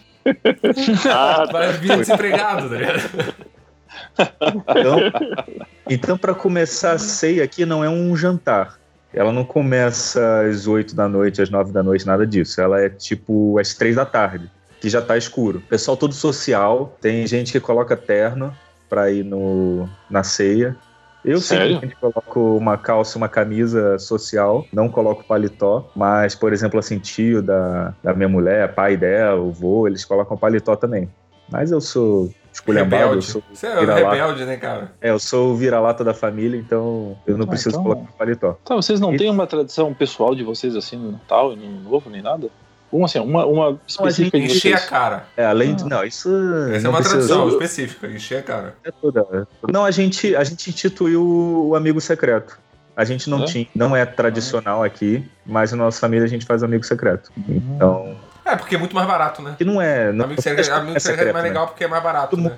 Ah, Vai vir desempregado, tá ligado? Então, então para começar a ceia aqui não é um jantar. Ela não começa às 8 da noite, às 9 da noite, nada disso. Ela é tipo às 3 da tarde, que já tá escuro. Pessoal todo social, tem gente que coloca terno pra ir no, na ceia. Eu Sério? simplesmente coloco uma calça, uma camisa social, não coloco paletó, mas, por exemplo, assim, tio da, da minha mulher, pai dela, o vô, eles colocam paletó também. Mas eu sou esculhambado, eu Rebelde. sou Você é vira-lata. rebelde, né, cara? é, eu sou o vira-lata da família, então eu não Ah, preciso então- colocar paletó. Tá, vocês não E- têm uma tradição pessoal de vocês assim no Natal e no Ano Novo, nem nada? Uma assim, uma, uma específica de Encher a cara. É, além Ah. de. Não, isso. Essa é não uma precisa- tradição específica, encher a cara. é toda- Não, a gente, a gente instituiu o amigo secreto. A gente não É? tinha, não é tradicional aqui, mas na nossa família a gente faz amigo secreto. Uhum. Então, É, porque é muito mais barato, né? que não é. Não, Amigo não secreto, é amigo secreto é mais né? legal porque é mais barato, Todo né?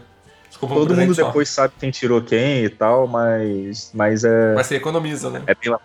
Desculpa, Todo mundo só. depois sabe quem tirou quem e tal, mas, mas é, Mas você economiza, né? é bem lá.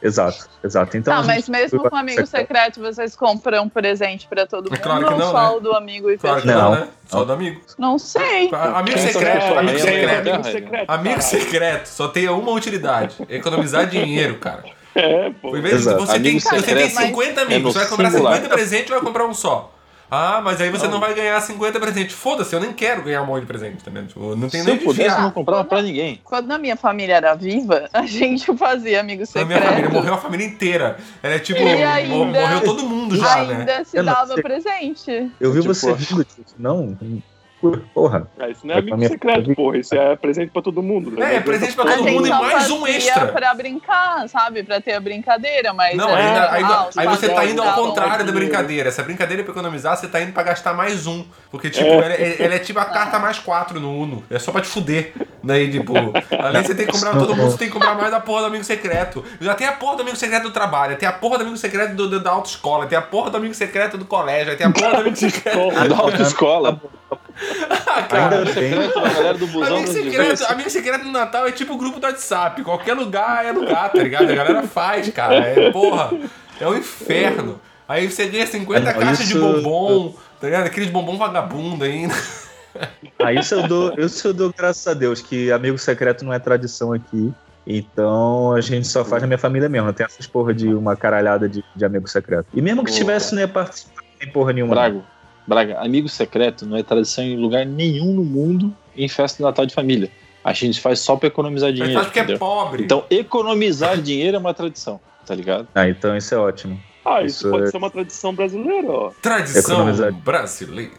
Exato, exato. Então, tá, a mas mesmo com amigo secreto, vocês compram um presente pra todo mundo Claro que ou não, só né? o do amigo e Claro não, Não. né? Só do amigo. Não sei. Amigo secreto, amigo é, secreto. é, amigo secreto. Secreto só tem uma utilidade: economizar dinheiro, cara. É, pô. Exato. você tem, você tem secreto, 50 é amigos, no você vai comprar singular. 50 presentes e vai comprar um só. Ah, mas aí você não, vai ganhar 50 presentes. Foda-se, eu nem quero ganhar um monte de presente, tá vendo? Tipo, não tem Se nem eu de pudesse, eu não comprava pra ninguém. Quando a minha família era viva, a gente fazia amigo Na secreto. minha família morreu a família inteira. Ela é tipo, E ainda- mor- morreu todo mundo já, Ainda né? se Eu não dava sei. presente. Eu vi Tipo, você rindo disso. Não, porra. Ah, isso não é Vai amigo a secreto, porra. Isso é presente pra todo mundo. né? É, é presente pra A todo mundo e mais um extra. pra brincar, sabe? Pra ter a brincadeira, mas... Não, é, ainda, ainda- ah, aí você tá indo ao contrário da brincadeira. Essa brincadeira é pra economizar, você tá indo pra gastar mais um. Porque, tipo, ela, é, ela é tipo a carta mais quatro no Uno. É só pra te fuder. Daí, tipo, além de você ter que comprar pra todo mundo, você tem que comprar mais da porra do amigo secreto. Já tem a porra do amigo secreto do trabalho, tem a porra do amigo secreto do, do- da autoescola, tem a porra do amigo secreto do colégio, aí tem a porra do amigo secreto. Da autoescola. Ah, cara. Ainda bem. Secreto da galera do busão Amigo secreto, diversos. amigo secreto no Natal é tipo o grupo do WhatsApp. Qualquer lugar é lugar, tá ligado? A galera faz, cara. É, porra, é um inferno. Aí você ganha 50 Ah, não, caixas de isso- bombom, tá ligado? Aqueles bombom vagabundo ainda. Aí isso eu dou, isso eu dou graças a Deus, que amigo secreto não é tradição aqui. Então a gente só faz na minha família mesmo. Não tem essas porra de uma caralhada de, de amigo secreto. E mesmo que Boa. tivesse, não ia participar nem porra nenhuma. Braga, Braga, amigo secreto não é tradição em lugar nenhum no mundo em festa de Natal de família. A gente faz só pra economizar dinheiro. faz porque é pobre. Então, economizar dinheiro é uma tradição, tá ligado? Ah, então isso é ótimo. Ah, isso, Isso pode é- ser uma tradição brasileira, ó. Tradição Economizar. brasileira.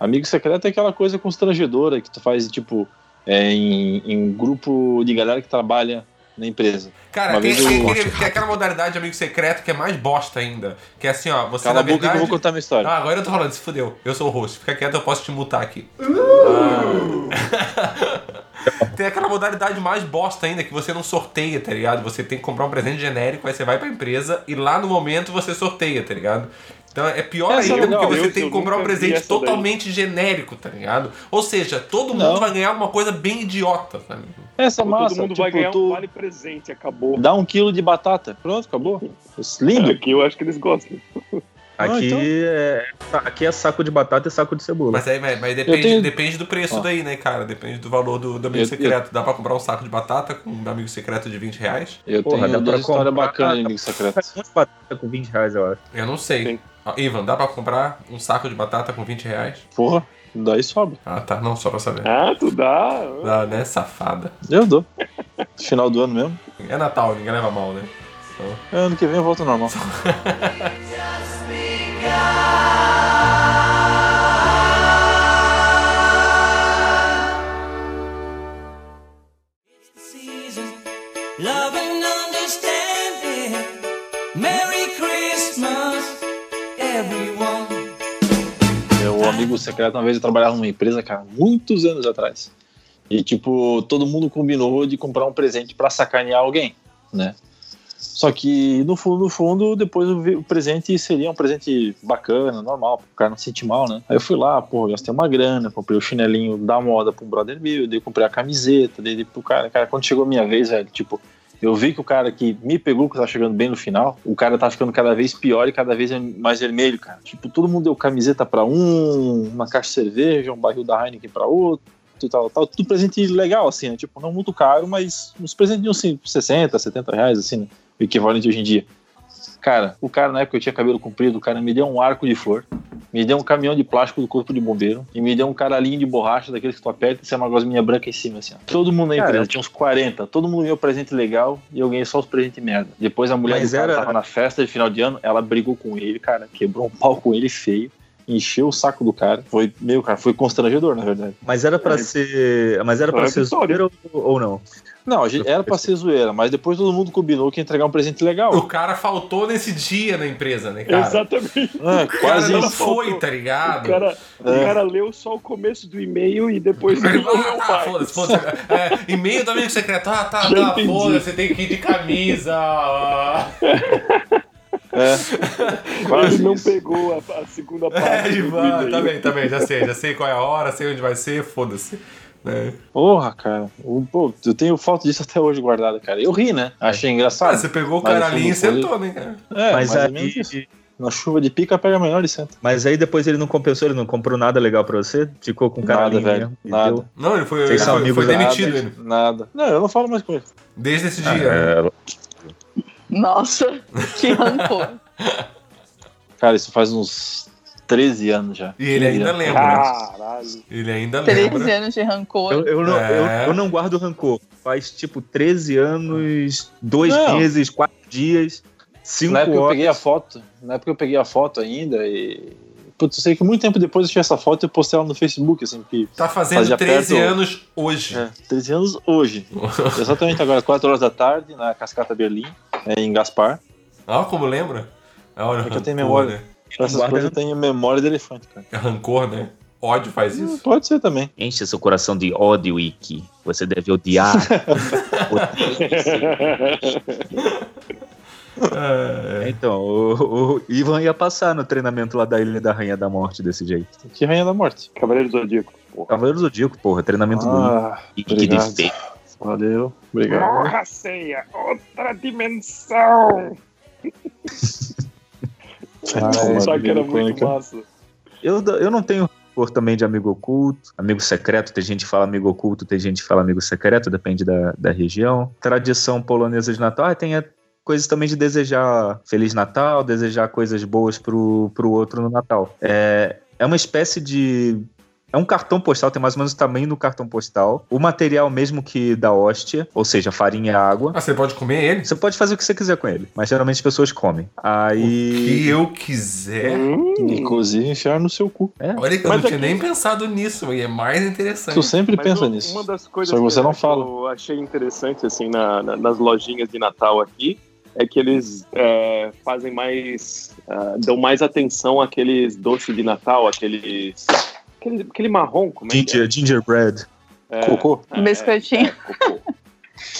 Amigo secreto é aquela coisa constrangedora que tu faz, tipo, é, em, em grupo de galera que trabalha na empresa. Cara, tem, tem, aquela modalidade de amigo secreto que é mais bosta ainda. Que é assim, ó, você Cala na a boca que eu verdade... vou contar minha história. Ah, agora eu tô falando, se fudeu. Eu sou o host. Fica quieto, eu posso te mutar aqui. Ah. tem aquela modalidade mais bosta ainda, que você não sorteia, tá ligado? Você tem que comprar um presente genérico, aí você vai pra empresa e lá no momento você sorteia, tá ligado? Então é pior Essa é ainda porque você eu- tem que eu comprar um presente essa daí. totalmente genérico, tá ligado? Ou seja, todo mundo Não. vai ganhar uma coisa bem idiota, sabe? Essa massa, Todo mundo tipo, vai ganhar tu um vale presente, acabou. dá um quilo de batata. Pronto, acabou. Lindo. Aqui eu acho que eles gostam. Aqui, então. é, aqui é saco de batata e saco de cebola. Mas aí mas, mas depende, tenho- depende do preço Ó. daí, né, cara? Depende do valor do, do amigo Eu- secreto. Dá pra comprar um saco de batata com um amigo secreto de 20 reais? Eu Porra, tenho dá duas pra histórias comprar- bacanas de amigo secreto. Um batata com 20 reais, eu acho. Eu não sei. Sim. Ivan, dá pra comprar um saco de batata com 20 reais? Porra, daí sobra. Ah, tá. Não, só pra saber. Ah, tu dá. Dá, né, safada. Eu dou. Final do ano mesmo. É Natal, ninguém leva mal, né? É, Ano que vem eu volto ao normal. Love Meu amigo secreto, uma vez eu trabalhava numa empresa, cara, muitos anos atrás. E, tipo, todo mundo combinou de comprar um presente pra sacanear alguém, né? Só que, no fundo, no fundo, depois o presente seria um presente bacana, normal, pro cara não se sentir mal, né? Aí eu fui lá, pô, gastei uma grana, comprei o chinelinho da moda um brother meu, daí eu comprei a camiseta, daí pro cara, cara, quando chegou a minha vez, velho, tipo, eu vi que o cara que me pegou, que tava chegando bem no final, o cara tá ficando cada vez pior e cada vez mais vermelho, cara. Tipo, todo mundo deu camiseta pra um, uma caixa de cerveja, um barril da Heineken pra outro, tal, tal. Tudo presente legal, assim, né? Tipo, não muito caro, mas uns uns assim, 60, 70 reais, assim, né? O equivalente hoje em dia. Cara, o cara, na época eu tinha cabelo comprido, o cara me deu um arco de flor, me deu um caminhão de plástico do corpo de bombeiro e me deu um caralhinho de borracha daqueles que tu aperta e sai uma gosminha branca em cima, assim. ó. Todo mundo na empresa, tinha uns 40, todo mundo ganhou presente legal e eu ganhei só os presentes merda. Depois a mulher Mas do cara era- tava na festa de final de ano, ela brigou com ele, cara, quebrou um pau com ele feio. Encheu o saco do cara. Foi, meu, cara, foi constrangedor, na verdade. Mas era pra É. ser. Mas era pra É ser zoeira ou, ou não? Não, a gente, era pra ser zoeira, mas depois todo mundo combinou que ia entregar um presente legal. O cara faltou nesse dia na empresa, né, cara? Exatamente. É, O cara quase não foi, tá O ligado? cara, o É. cara leu só o começo do e-mail e depois ele não leu Ah, tá, foda-se, foda-se. É, e-mail do amigo secreto. Ah, tá, Já tá, foda-se, você tem que ir de camisa. ah. É, Ele não pegou a, a segunda parte. É, do Ivan, e-mail. tá bem, tá bem, já sei, já sei qual é a hora, sei onde vai ser, foda-se. Né? Porra, cara. Pô, eu tenho foto disso até hoje guardada, cara. Eu ri, né? Achei Ah, engraçado. você pegou o cara ali e sentou, né, cara? É, mas, mais ou menos aí, isso. Na chuva de pica, pega melhor e senta. mas aí depois ele não compensou, ele não comprou nada legal pra você? Ficou com cara Nada, velho, nada. deu? Não, ele foi, ele foi, foi demitido, nada, ele. Nada. Não, eu não falo mais com ele. Desde esse Ah, dia. né? é, Nossa, que rancor. Cara, isso faz uns 13 anos já. E ele 15 ainda anos. lembra. Caralho. Ele ainda 13 lembra. anos de rancor. eu, eu não, É. eu, eu não guardo rancor. Faz tipo 13 anos, dois Não. meses, quatro dias, cinco Na época eu horas. peguei a foto. Na época eu peguei a foto ainda e. Putz, eu sei que muito tempo depois eu tinha essa foto e eu postei ela no Facebook, assim, porque. Tá fazendo Fazia 13 perto- anos hoje. É, 13 anos hoje. Exatamente agora, 4 horas da tarde, na Cascata Berlim, é, em Gaspar. Olha como lembra. Olha, É que eu tenho memória. Essas Guarda- coisas eu tenho memória de elefante, cara. É rancor, né? Ódio faz isso. Pode ser também. Enche seu coração de ódio, Iki. Você deve odiar. É, então, o, o Ivan ia passar no treinamento lá da Ilha da Rainha da Morte desse jeito. Que Rainha da Morte. Cavaleiro do Zodíaco. Porra. Cavaleiro do Zodíaco, porra, treinamento do Ah, Ike obrigado. de feio. valeu. Obrigado. Porra, ceia, outra dimensão. Ah, Só que era muito massa. Eu, eu não tenho cor também de amigo oculto, amigo secreto, tem gente que fala amigo oculto, tem gente que fala amigo secreto, depende da, da região. Tradição polonesa de Natal, ah, tem a coisas também de desejar Feliz Natal, desejar coisas boas pro, pro outro no Natal. É, é uma espécie de. É um cartão postal, tem mais ou menos o tamanho do cartão postal. O material mesmo que da hóstia, ou seja, farinha e água. Ah, você pode comer ele? Você pode fazer o que você quiser com ele, mas geralmente as pessoas comem. Aí. Que eu quiser. Hum, Inclusive enfiar no seu cu. É, Olha que eu Mas não tinha aqui- nem pensado nisso, e é mais interessante. Tu sempre mas pensa um- nisso. Uma das coisas Só que você eu não acho- fala. eu achei interessante assim na- na- nas lojinhas de Natal aqui é que eles é, fazem mais ah, dão mais atenção àqueles doces de Natal, aqueles aquele, aquele marrom, como é que ginger, gingerbread. é? Cocô. É, Biscoitinho. é, cocô.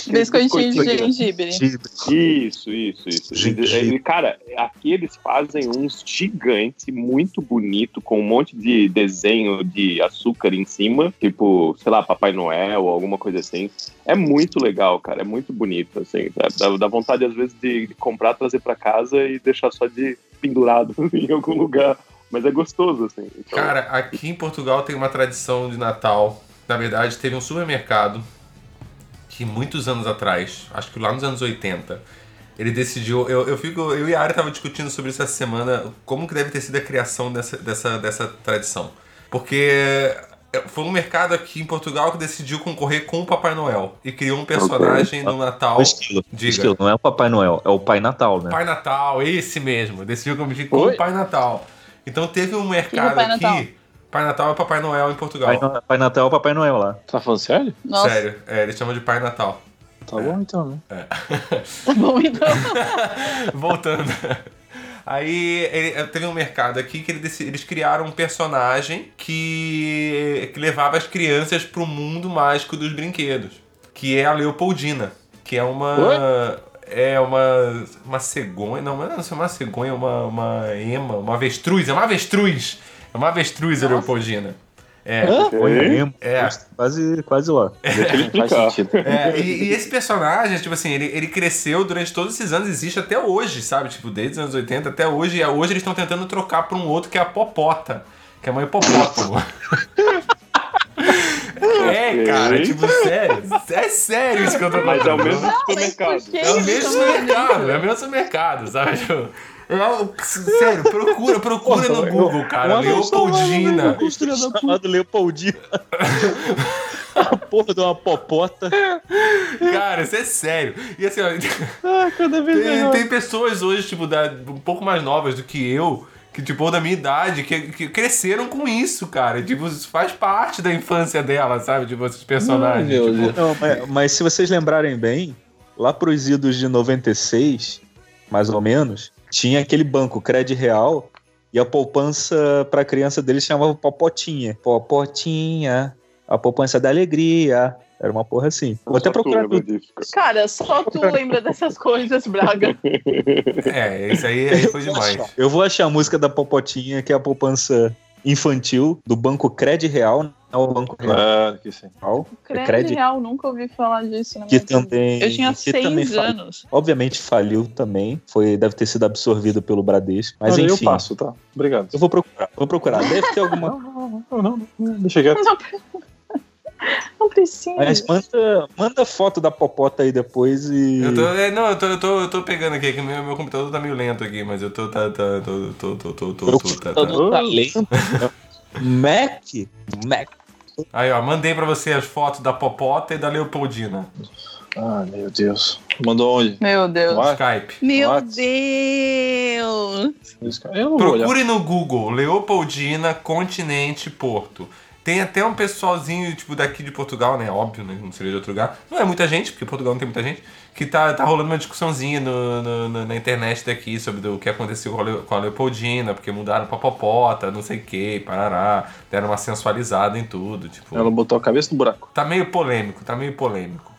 Biscoitinho de gengibre. Isso, isso, isso. Gengibre. Cara, aqui eles fazem uns gigantes, muito bonito, com um monte de desenho de açúcar em cima, tipo, sei lá, Papai Noel ou alguma coisa assim. É muito legal, cara, é muito bonito, assim. Dá, dá vontade, às vezes, de, de comprar, trazer pra casa e deixar só de pendurado em algum lugar. Mas é gostoso, assim. Então, Cara, aqui em Portugal tem uma tradição de Natal. Na verdade, teve um supermercado que muitos anos atrás, acho que lá nos anos 80, ele decidiu. Eu, eu, fico, eu e a Ari tava discutindo sobre isso essa semana, como que deve ter sido a criação dessa, dessa, dessa tradição. Porque foi um mercado aqui em Portugal que decidiu concorrer com o Papai Noel e criou um personagem no Natal. O estilo. Diga. estilo. Não é o Papai Noel, é o Pai Natal, né? Pai Natal, esse mesmo. Decidiu competir com Oi? o Pai Natal. Então teve um mercado Pai aqui. Natal? Pai Natal é Papai Noel em Portugal. Pai, No- Pai Natal é o Papai Noel lá. Tá falando sério? Nossa, Sério, é, eles chamam de Pai Natal. Tá bom então, né? tá bom então. Voltando. Aí ele- teve um mercado aqui que ele eles criaram um personagem que, que levava as crianças pro mundo mágico dos brinquedos. Que é a Leopoldina. Que é uma. É uma. Uma cegonha. Não, não é uma cegonha, uma, uma ema, uma avestruz. É uma avestruz! É uma avestruz a Leopoldina. É. Oi, emo. É. Quase, quase lá. Sentido. É, e, e esse personagem, tipo assim, ele, ele cresceu durante todos esses anos, existe até hoje, sabe? Tipo, desde os anos 80 até hoje. E hoje eles estão tentando trocar pra um outro que é a Popota, que é uma hipopótamo. é, cara, tipo, sério. É sério isso que eu tô falando. Mas é o mesmo supermercado. É o mesmo supermercado, é o mesmo supermercado, sabe? Tipo, é sério, procura, procura no Google, cara. Leopoldina. Chamado Leopoldina. a porra de uma popota. Cara, isso é sério. E assim, ó, cada vez tem, tem pessoas hoje, tipo, da, um pouco mais novas do que eu, que, tipo, da minha idade, que, que cresceram com isso, cara. Tipo, isso faz parte da infância dela, sabe? Tipo, esses personagens. Meu tipo, Deus. Não, mas, mas se vocês lembrarem bem, lá pros idos de 96, mais ou menos, tinha aquele banco Cred Real e a poupança pra criança deles chamava Popotinha. Popotinha, a poupança da alegria. Era uma porra assim. Vou até procurar disso, cara. Cara, só tu lembra dessas coisas, Braga. É, isso aí, aí foi demais. Eu vou achar a música da Popotinha, que é a poupança infantil do Banco Cred Real, não é o Banco Real. Claro que sim. é Cred real, nunca ouvi falar disso na que minha vida. também, Eu tinha seis fal- anos. Obviamente faliu também, foi, deve ter sido absorvido pelo Bradesco, mas Olha, enfim. eu passo, tá? Obrigado. Eu vou procurar, vou procurar. Deve ter alguma. Não, não, não, não, deixa quieto. Não, não precisa. Mas manda, manda foto da popota aí depois e. Eu tô, é, não, eu tô, eu, tô, eu tô pegando aqui, que meu, meu computador tá meio lento aqui, mas eu tô. Tá, tá, tô, tô, tô, tô, tô, tô, tá, tá. tá lento. Mac? Mac. Aí, ó, mandei pra você as fotos da Popota e da Leopoldina. Ah, meu Deus. Mandou onde? Meu Deus. What? Skype. Meu What? Deus. Procure no Google Leopoldina Continente Porto. Tem até um pessoalzinho, tipo, daqui de Portugal, né? Óbvio, né? Não seria de outro lugar. Não é muita gente, porque Portugal não tem muita gente. Que tá, tá rolando uma discussãozinha no, no- no- na internet daqui sobre o que aconteceu com a, Le- com a Leopoldina, porque mudaram pra Popota, não sei o que, parará. Deram uma sensualizada em tudo, tipo... Ela botou a cabeça no buraco. Tá meio polêmico, tá meio polêmico.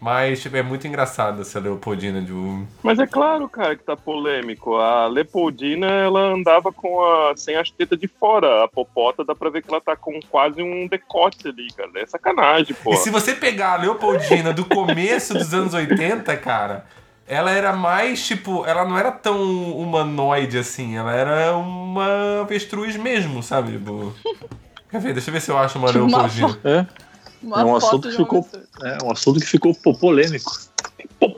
Mas, tipo, é muito engraçado essa Leopoldina de um... Mas é claro, cara, que tá polêmico. A Leopoldina, ela andava com a sem as tetas de fora. A popota dá pra ver que ela tá com quase um decote ali, cara. É sacanagem, pô. E se você pegar a Leopoldina do começo dos anos 80, cara, ela era mais, tipo, ela não era tão humanoide assim, ela era uma avestruz mesmo, sabe? Tipo... Quer ver? Deixa eu ver se eu acho uma Tipo uma Leopoldina. É, Uma é um foto assunto que ficou, pessoa. É um assunto que ficou polêmico.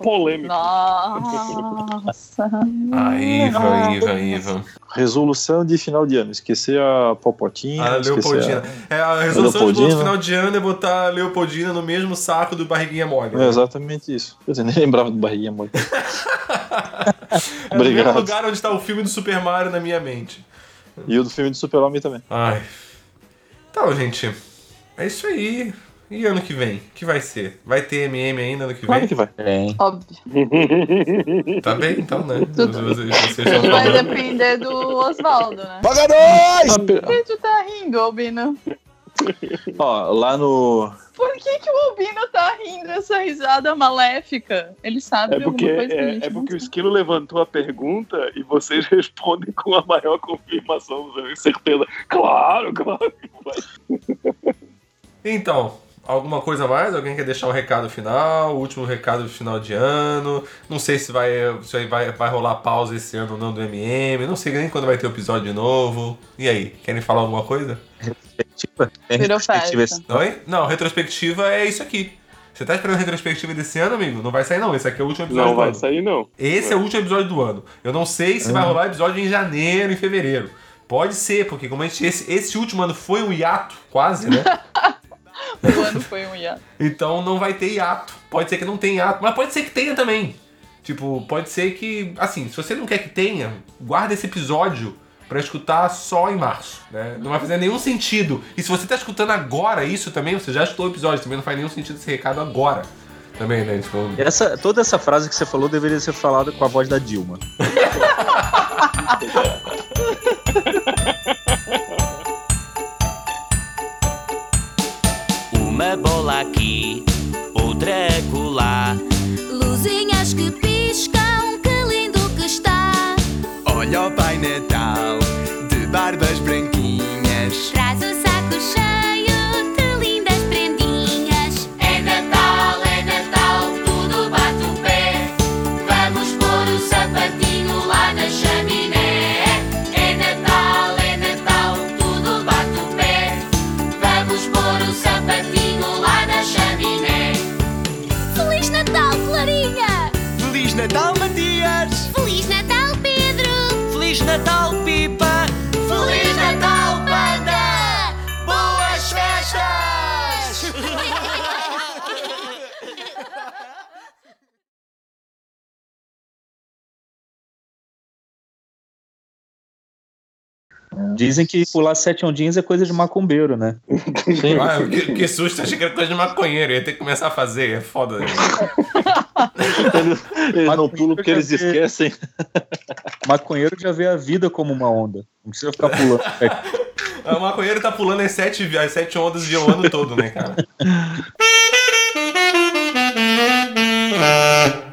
Polêmico. Nossa. Ah, Iva, Iva, Iva. Resolução de final de ano. Esquecer a Popotinha. A Leopoldina. É, a resolução de final de ano é botar a Leopoldina no mesmo saco do Barriguinha Mole. É né? exatamente isso. Eu nem lembrava do barriguinha mole. É o mesmo lugar onde está o filme do Super Mario na minha mente. E o do filme do Super-Homem também. Ai. Então, gente. É isso aí. E ano que vem? O que vai ser? Vai ter MM ainda ano que Claro vem? que vai. Tem. Óbvio. Tá bem, então, né? Tudo. Vocês, vocês estão Vai falando. depender do Oswaldo, né? Paga nós! Por que tu tá rindo, Albino? Ó, lá no. Por que, que o Albino tá rindo essa risada maléfica? Ele sabe É porque, alguma coisa é, é porque o. Esquilo levantou a pergunta e vocês respondem com a maior confirmação, certeza. Claro, claro que vai. Então, alguma coisa a mais? Alguém quer deixar um recado final? O último recado de final de ano? Não sei se vai, se vai, vai rolar pausa esse ano ou não do MM. Não sei nem quando vai ter o episódio de novo. E aí, querem falar alguma coisa? Retrospectiva? Virou retrospectiva Oi? Não, retrospectiva é isso aqui. Você tá esperando a retrospectiva desse ano, amigo? Não vai sair não. Esse aqui é o último episódio Não do vai ano. sair, não. Esse é o último episódio do ano. Eu não sei se vai rolar episódio em janeiro, em fevereiro. Pode ser, porque como a gente, esse, esse último ano foi um hiato, quase, né? O ano foi um hiato. Então não vai ter hiato. Pode ser que não tenha hiato, mas pode ser que tenha também. Tipo, pode ser que. Assim, se você não quer que tenha, guarda esse episódio pra escutar só em março, né? Não vai fazer nenhum sentido. E se você tá escutando agora isso também, você já escutou o episódio, também não faz nenhum sentido esse recado agora. Também, né? Tipo, Essa, toda essa frase que você falou deveria ser falada com a voz da Dilma. Uma bola aqui, outra acolá. Luzinhas que piscam, que lindo que está. Olha o Dizem que pular sete ondinhas é coisa de macumbeiro, né? Sim. ah, que, que susto, achei que era coisa de maconheiro. Ia ter que começar a fazer, é foda. né? Eles, eles não pulam porque eles esquecem. Maconheiro já vê a vida como uma onda. Não precisa ficar pulando. O maconheiro tá pulando as sete, as sete ondas de o ano todo, né, cara?